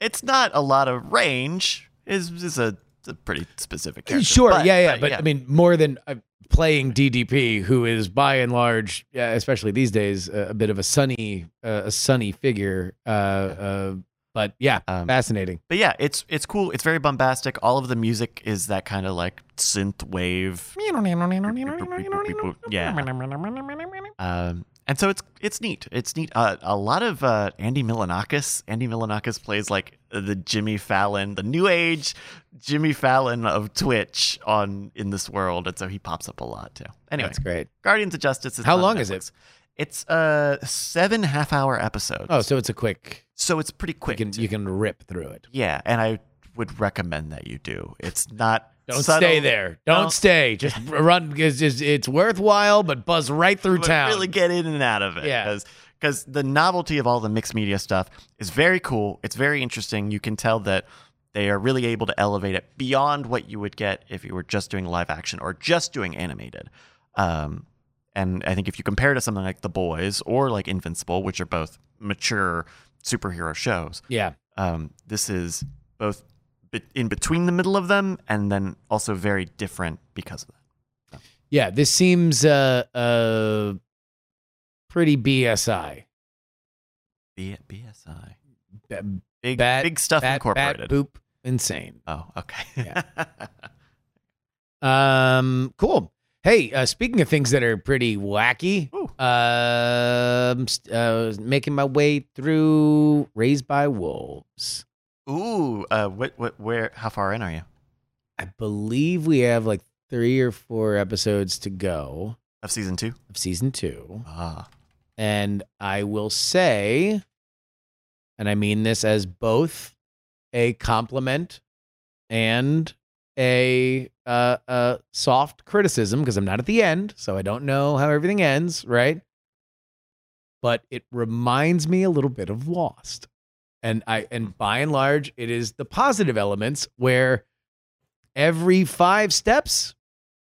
it's not a lot of range. Is is a, a pretty specific character. sure, But- yeah, yeah, but but I mean more than uh, playing DDP, who is by and large, yeah, especially these days, a, a bit of a sunny, uh, a sunny figure. Uh, uh, but yeah, Um, fascinating. But yeah, it's it's cool. It's very bombastic. All of the music is that kind of like synth wave. [LAUGHS] Yeah. [LAUGHS] Um, and so it's it's neat. It's neat. Uh, a lot of uh, Andy Milonakis. Andy Milonakis plays like the Jimmy Fallon, the new age Jimmy Fallon of Twitch on in this world, and so he pops up a lot too. Anyway, That's great. Guardians of Justice. Is How on long is it? It's uh seven half hour episodes. Oh, so it's a quick. so it's pretty quick. You can you can rip through it. Yeah, and I would recommend that you do. It's not Don't subtle, stay there. Don't No. stay. Just [LAUGHS] run because it's, it's worthwhile, but buzz right through but town. Really get in and out of it. Yeah. Because the novelty of all the mixed media stuff is very cool. It's very interesting. You can tell that they are really able to elevate it beyond what you would get if you were just doing live action or just doing animated. Um, and I think if you compare it to something like The Boys or like Invincible, which are both mature superhero shows, yeah. um, this is both in between the middle of them and then also very different because of that. Yeah. This seems uh uh pretty BSI. B- BSI. Ba- Big, Bat- big stuff bat, incorporated. Bat, boop. Insane. Oh, okay. Yeah. [LAUGHS] Um, cool. Hey, uh, speaking of things that are pretty wacky, Ooh. um, st- uh, making my way through Raised by Wolves. Ooh, uh, what, what, where, how far in are you? I believe we have like three or four episodes to go Of season two? of season two. Ah, And I will say, and I mean this as both a compliment and a uh, uh, soft criticism because I'm not at the end, so I don't know how everything ends, right? But it reminds me a little bit of Lost, and I and by and large, it is the positive elements where every five steps,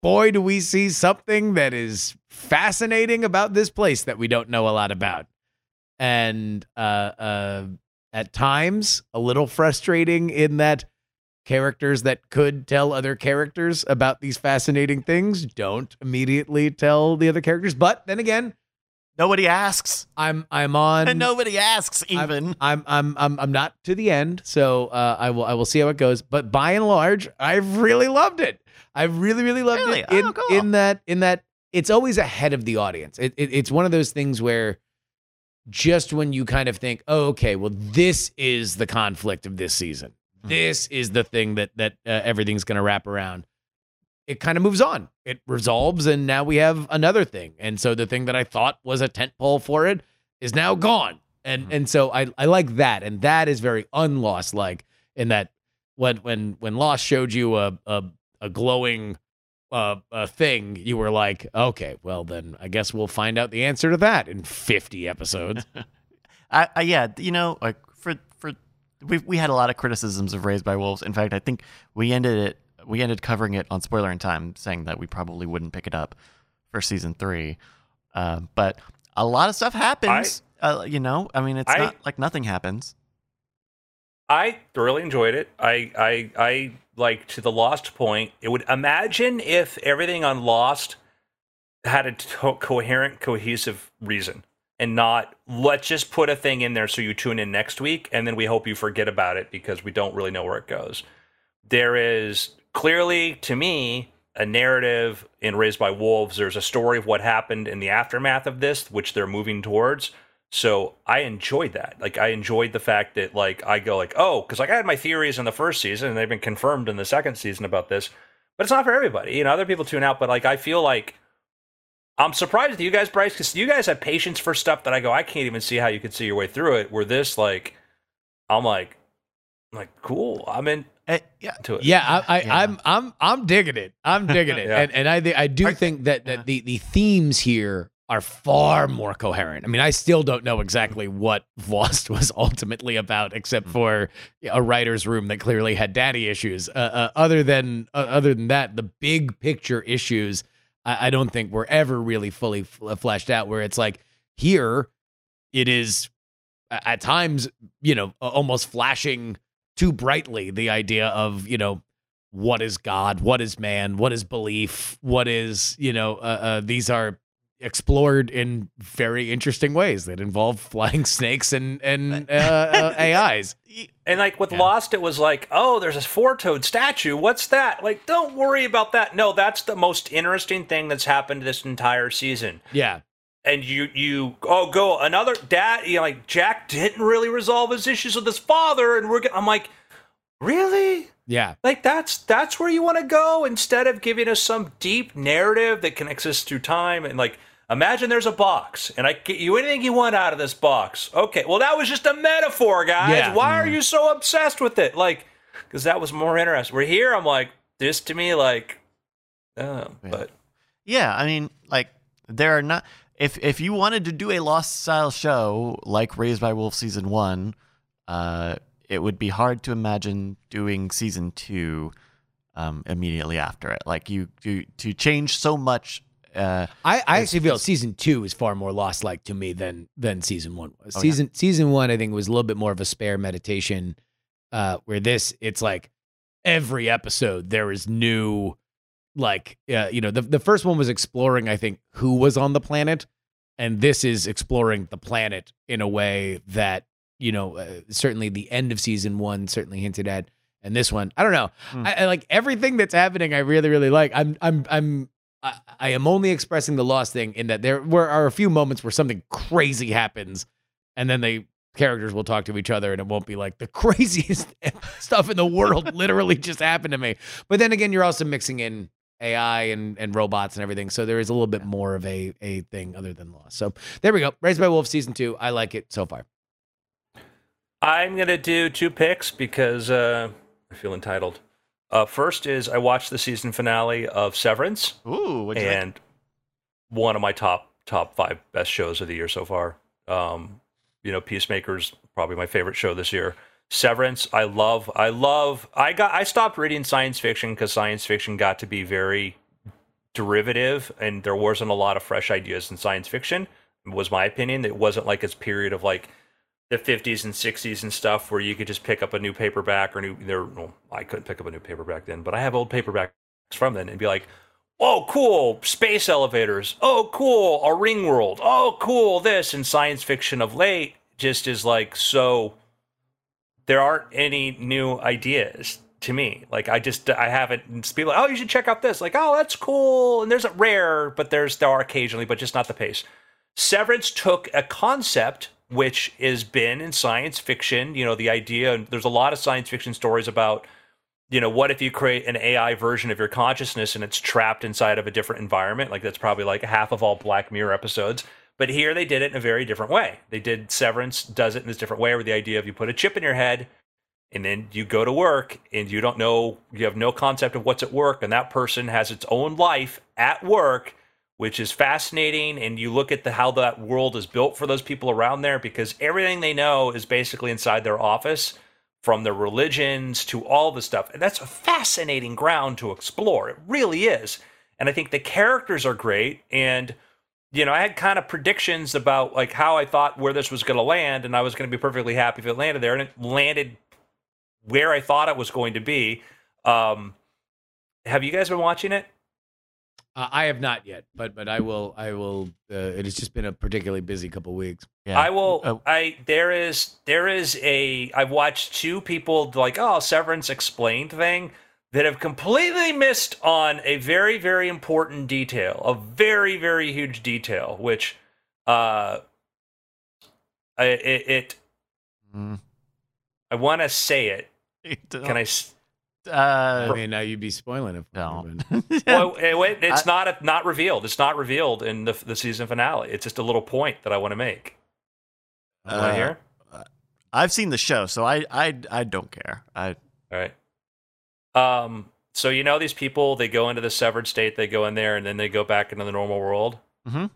boy, do we see something that is fascinating about this place that we don't know a lot about, and uh, uh, at times a little frustrating in that characters that could tell other characters about these fascinating things don't immediately tell the other characters. But then again, nobody asks. I'm I'm on And nobody asks even. I'm I'm I'm I'm not to the end, so uh, I will I will see how it goes. But by and large, I've really loved it. I really really loved Really? it. Oh, In cool. in that in that it's always ahead of the audience. It, it it's one of those things where just when you kind of think, oh, okay, well, this is the conflict of this season. Mhm. This is the thing that that uh, everything's going to wrap around. It kind of moves on. It resolves, and now we have another thing. And so the thing that I thought was a tent pole for it is now gone. And Mhm. and so I I like that, and that is very unlost like in that when when when Lost showed you a a, a glowing uh, a thing, you were like, okay, well then I guess we'll find out the answer to that in fifty episodes. [LAUGHS] I, I yeah, you know, like for for we we had a lot of criticisms of Raised by Wolves. In fact, I think we ended it we ended covering it on Spoiler in Time, saying that we probably wouldn't pick it up for season three. Uh, but a lot of stuff happens. uh, you know, I mean, it's I- not like nothing happens. I thoroughly enjoyed it. I, I, I like to the Lost point. It would imagine if everything on Lost had a to- coherent, cohesive reason, and not let's just put a thing in there so you tune in next week, and then we hope you forget about it because we don't really know where it goes. There is clearly, to me, a narrative in Raised by Wolves. There's a story of what happened in the aftermath of this, which they're moving towards. So I enjoyed that. Like I enjoyed the fact that like I go like, oh, because like I had my theories in the first season and they've been confirmed in the second season about this, but it's not for everybody. You know, other people tune out, but like I feel like I'm surprised that you guys, Bryce, because you guys have patience for stuff that I go, I can't even see how you could see your way through it. Where this like, I'm like, I'm like cool. I'm into Uh, yeah, it. Yeah, I, I, Yeah. I'm I'm I'm digging it. I'm digging it, [LAUGHS] Yeah. and and I thi- I do Are- think that that yeah. the the themes here are far more coherent. I mean, I still don't know exactly what Lost [LAUGHS] was ultimately about, except for a writer's room that clearly had daddy issues. Uh, uh, other than uh, other than that, the big picture issues, I, I don't think were ever really fully f- fleshed out. Where it's like here, it is at times, you know, almost flashing too brightly the idea of you know what is God, what is man, what is belief, what is you know. Uh, uh, these are explored in very interesting ways that involve [LAUGHS] flying snakes and and uh, uh, [LAUGHS] AIs. And like with Yeah. Lost, it was like, oh, there's a four-toed statue. What's that? Like, don't worry about that. No, that's the most interesting thing that's happened this entire season. Yeah, And you, you, oh, go another dad. You know, like Jack didn't really resolve his issues with his father, and we're. I'm like, really? yeah, Like that's that's where you want to go instead of giving us some deep narrative that connects us through time and like imagine there's a box and I get you anything you want out of this box. Okay, well that was just a metaphor, guys. Yeah. Why are you so obsessed with it? Like, because that was more interesting. We're here. I'm like this to me like, uh, Yeah. but Yeah, I mean, like there are not. If if you wanted to do a Lost style show like Raised by Wolves season one, uh, it would be hard to imagine doing season two um, immediately after it. Like you, you to change so much. Uh, I, I actually feel season two is far more lost like to me than than season one was. Oh, yeah. season season one I think was a little bit more of a spare meditation. Uh, where this it's like every episode there is new, like uh, you know the the first one was exploring I think who was on the planet, and this is exploring the planet in a way that you know uh, certainly the end of season one certainly hinted at, and this one I don't know Hmm. I, I like everything that's happening. I really really like. I'm I'm I'm I, I am only expressing the lost thing in that there were are a few moments where something crazy happens, and then they characters will talk to each other, and it won't be like the [LAUGHS] craziest [LAUGHS] stuff in the world literally just happened to me. But then again, you're also mixing in AI and, and robots and everything, so there is a little bit more of a a thing other than lost. So there we go. Raised by Wolves season two. I like it so far. I'm gonna do two picks because uh, I feel entitled. Uh, first is I watched the season finale of Severance. ooh, what'd you think? and one of my top top five best shows of the year so far. Um, you know, Peacemaker's probably my favorite show this year. Severance, I love. I love. I got. I stopped reading science fiction because science fiction got to be very derivative, and there wasn't a lot of fresh ideas in science fiction. Was my opinion. It wasn't like its period of like the 50s and 60s and stuff where you could just pick up a new paperback or new there well, I couldn't pick up a new paperback then but I have old paperbacks from then and be like oh cool space elevators oh cool a ring world oh cool this and science fiction of late just is like so there aren't any new ideas to me like I just I haven't people like, oh you should check out this like oh that's cool and there's a rare but there's there are occasionally but just not the pace Severance took a concept which has been in science fiction, you know, the idea, and there's a lot of science fiction stories about, you know, what if you create an AI version of your consciousness and it's trapped inside of a different environment? Like that's probably like half of all Black Mirror episodes. But here they did it in a very different way. They did Severance does it in this different way where the idea of you put a chip in your head and then you go to work and you don't know you have no concept of what's at work and that person has its own life at work which is fascinating and you look at the how that world is built for those people around there because everything they know is basically inside their office from their religions to all the stuff. And that's a fascinating ground to explore. It really is. And i think the characters are great and you know i had kind of predictions about like how i thought where this was going to land and i was going to be perfectly happy if it landed there and it landed where i thought it was going to be um have you guys been watching it Uh, I have not yet, but but I will. I will. Uh, it has just been a particularly busy couple weeks. Yeah. I will. Oh. I there is there is a. I've watched two people like oh Severance explained thing that have completely missed on a very very important detail, a very very huge detail, which uh, I, it, it Mm. I want to say it. [LAUGHS] Can I? s- I Uh, I mean, now you'd be spoiling it. No. [LAUGHS] [LAUGHS] Well, it- it- it's not a, not revealed. It's not revealed in the the season finale. It's just a little point that I want to make. Want to Uh, hear? I've seen the show, so I I I don't care. I All right. Um. So you know these people, they go into the severed state, they go in there, and then they go back into the normal world. Mhm.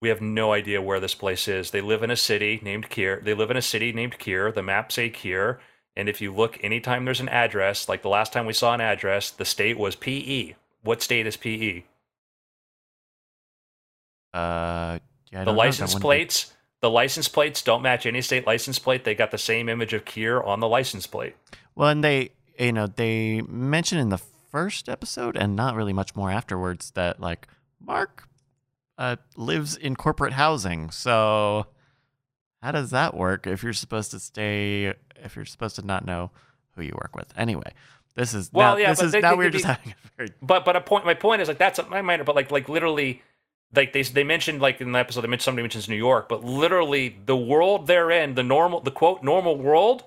We have no idea where this place is. They live in a city named Kier. They live in a city named Kier. The maps say Kier, and if you look, anytime there's an address, like the last time we saw an address, the state was PE. What state is PE? uh yeah, the. License wouldn't be- plates. The license plates don't match any state license plate. They got the same image of Kier on the license plate. Well, and they you know they mention in the first episode and not really much more afterwards that like Mark uh, lives in corporate housing. So how does that work if you're supposed to stay if you're supposed to not know who you work with? Anyway, this is Well, now, yeah, this but is they- now they we're could just [LAUGHS] having a very But but a point. My point is like that's my minor. But like like literally, like they they mentioned like in the episode they mentioned somebody mentions New York, but literally the world they're in, the normal the quote normal world.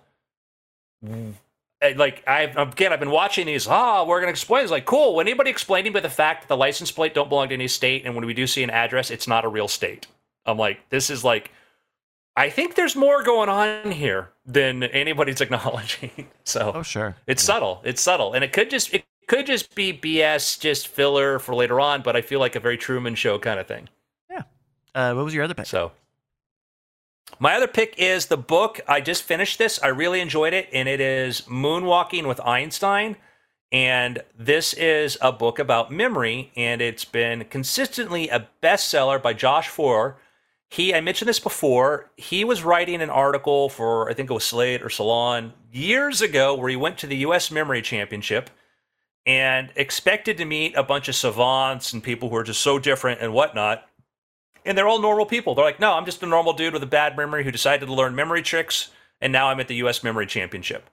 Eh, Like I again, I've been watching these. Ah, we're gonna explain. It's like cool. When anybody explaining but the fact that the license plate don't belong to any state, and when we do see an address, it's not a real state. I'm like, this is like, I think there's more going on here than anybody's [LAUGHS] acknowledging. So Oh sure. it's subtle. It's subtle, and it could just it could just be BS, just filler for later on. But I feel like a very Truman Show kind of thing. Yeah. Uh, what was your other pick? So, my other pick is the book. I just finished this. I really enjoyed it, and it is Moonwalking with Einstein. And this is a book about memory, and it's been consistently a bestseller by Josh Foer. He, I mentioned this before, he was writing an article for, I think it was Slate or Salon years ago, where he went to the U.S. Memory Championship and expected to meet a bunch of savants and people who are just so different and whatnot and they're all normal people. They're like, no, I'm just a normal dude with a bad memory who decided to learn memory tricks, and now I'm at the U.S. Memory Championship.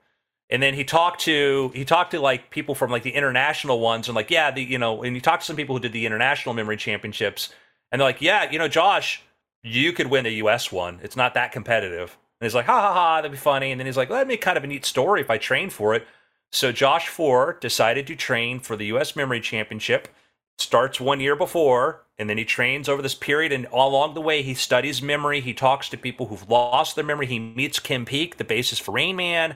And then he talked to he talked to like people from like the international ones, and like, yeah, the you know, and he talked to some people who did the international memory championships, and they're like, yeah, you know, Josh, you could win the U.S. one. It's not that competitive. And he's like, ha ha ha, that'd be funny. And then he's like, that'd be kind of a neat story if I trained for it. So Josh Foer decided to train for the U.S. Memory Championship starts one year before and then he trains over this period and along the way he studies memory. He talks to people who've lost their memory. He meets kim peek the basis for rain man.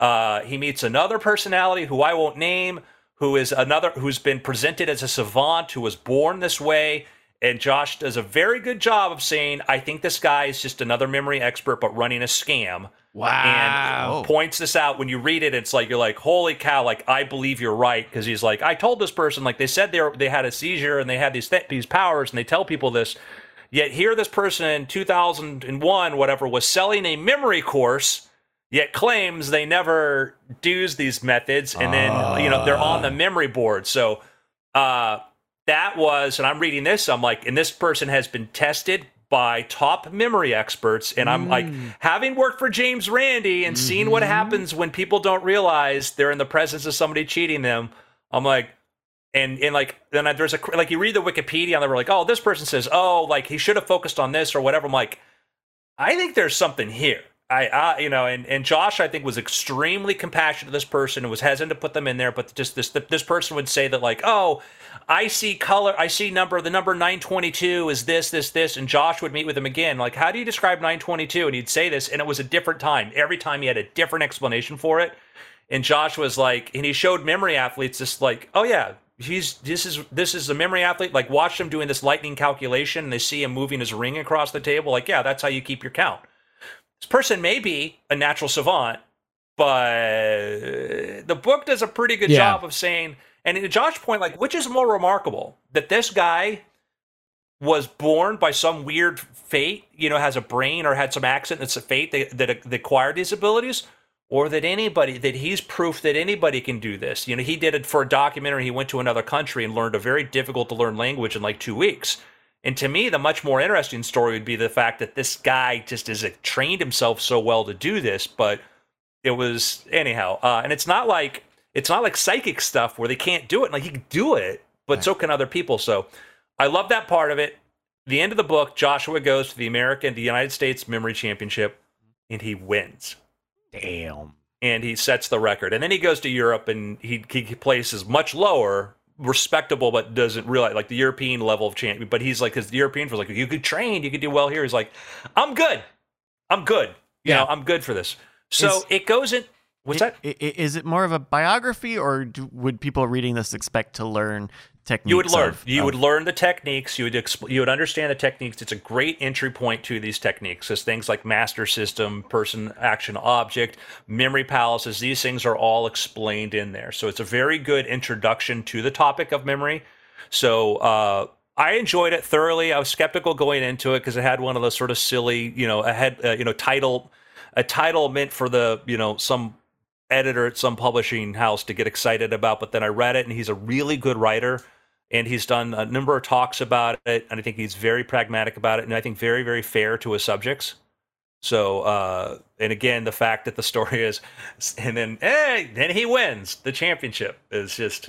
Uh, he meets another personality who i won't name who is another who's been presented as a savant who was born this way. And josh does a very good job of saying i think this guy is just another memory expert but running a scam Wow. and points this out. When you read it it's like you're like holy cow like i believe you're right. Because he's like i told this person like they said they were, they had a seizure and they had these th- these powers and they tell people this. Yet here this person in 2001 whatever was selling a memory course yet claims they never do's these methods. And then you know they're on the memory board. So uh that was and i'm reading this i'm like and this person has been tested by top memory experts and i'm like mm. having worked for james randi and seeing what mm-hmm. happens when people don't realize they're in the presence of somebody cheating them i'm like and and like then I- there's a like you read the wikipedia and they're like oh this person says oh like he should have focused on this or whatever. I'm like i think there's something here I, you know and, and josh i think was extremely compassionate to this person and was hesitant to put them in there but just this this person would say that like oh i see color i see number the number 922 is this this this and josh would meet with him again like how do you describe 922 and he'd say this and it was a different time every time he had a different explanation for it and Josh was like, and he showed memory athletes just like, oh yeah, he's this is this is a memory athlete. Like watch him doing this lightning calculation, and they see him moving his ring across the table. Like yeah, that's how you keep your count. This person may be a natural savant, but the book does a pretty good Yeah. job of saying. And to Josh's point, like, which is more remarkable that this guy was born by some weird fate, you know, has a brain or had some accident that's a fate that, that, that acquired these abilities, or that anybody, that he's proof that anybody can do this. You know, he did it for a documentary. He went to another country and learned a very difficult to learn language in like two weeks. And to me, the much more interesting story would be the fact that this guy just has trained himself so well to do this, but it was anyhow. Uh, and it's not like it's not like psychic stuff where they can't do it. Like he can do it, but so can other people. So I love that part of it. The end of the book, Joshua goes to the American, the United States Memory Championship, and he wins. Damn. And he sets the record. And then he goes to Europe and he, he places much lower, respectable, but doesn't realize like the European level of champion. But he's like, because the European was like, you could train, you could do well here. He's like, I'm good. I'm good. You Yeah. know, I'm good for this. So Is- it goes in. What's that? I- i- it more of a biography, or do, would people reading this expect to learn techniques? You would learn. of- you of- would learn the techniques. You would expl- you would understand the techniques. It's a great entry point to these techniques. As things like master system, person, action, object, memory palaces. These things are all explained in there. So it's a very good introduction to the topic of memory. So uh, I enjoyed it thoroughly. I was skeptical going into it because it had one of those sort of silly, you know, a head, uh, you know, title, a title meant for the, you know, some editor at some publishing house to get excited about, but then I read it and he's a really good writer and he's done a number of talks about it and I think he's very pragmatic about it and I think very very fair to his subjects. So, uh, and again, the fact that the story is, and then, hey, then he wins the championship is just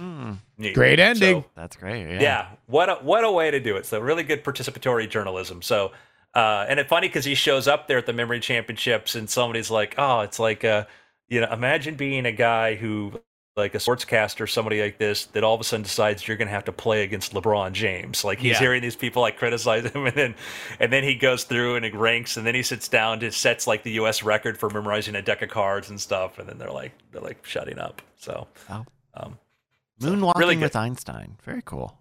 neat. Great ending. So, that's great. Yeah. yeah. what a what a way to do it. So really good participatory journalism. So, uh, and it's funny because he shows up there at the memory championships, and somebody's like, "Oh, it's like, uh, you know, imagine being a guy who." Like a sportscaster, somebody like this, that all of a sudden decides you're going to have to play against LeBron James. Like he's Yeah. hearing these people like criticize him, [LAUGHS] and then, and then he goes through and he ranks, and then he sits down to sets like the U.S. record for memorizing a deck of cards and stuff, and then they're like, they're like shutting up. So, Oh. um, Moonwalking really with Einstein. Very cool.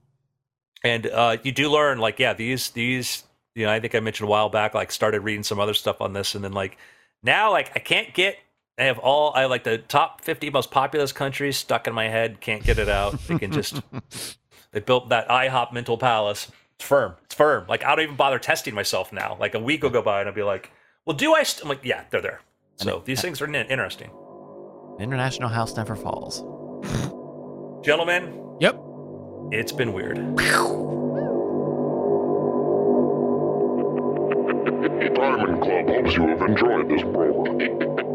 and uh, you do learn like yeah these these you know i think i mentioned a while back like started reading some other stuff on this and then like now like i can't get i have all i have like the top 50 most populous countries stuck in my head can't get it out they can just [LAUGHS] they built that ihop mental palace it's firm it's firm like i don't even bother testing myself now like a week will go by and i'll be like well do i st-? i'm like yeah they're there so these things are in- interesting International House never falls. gentlemen Yep. it's been weird Diamond Club hopes you have enjoyed this program.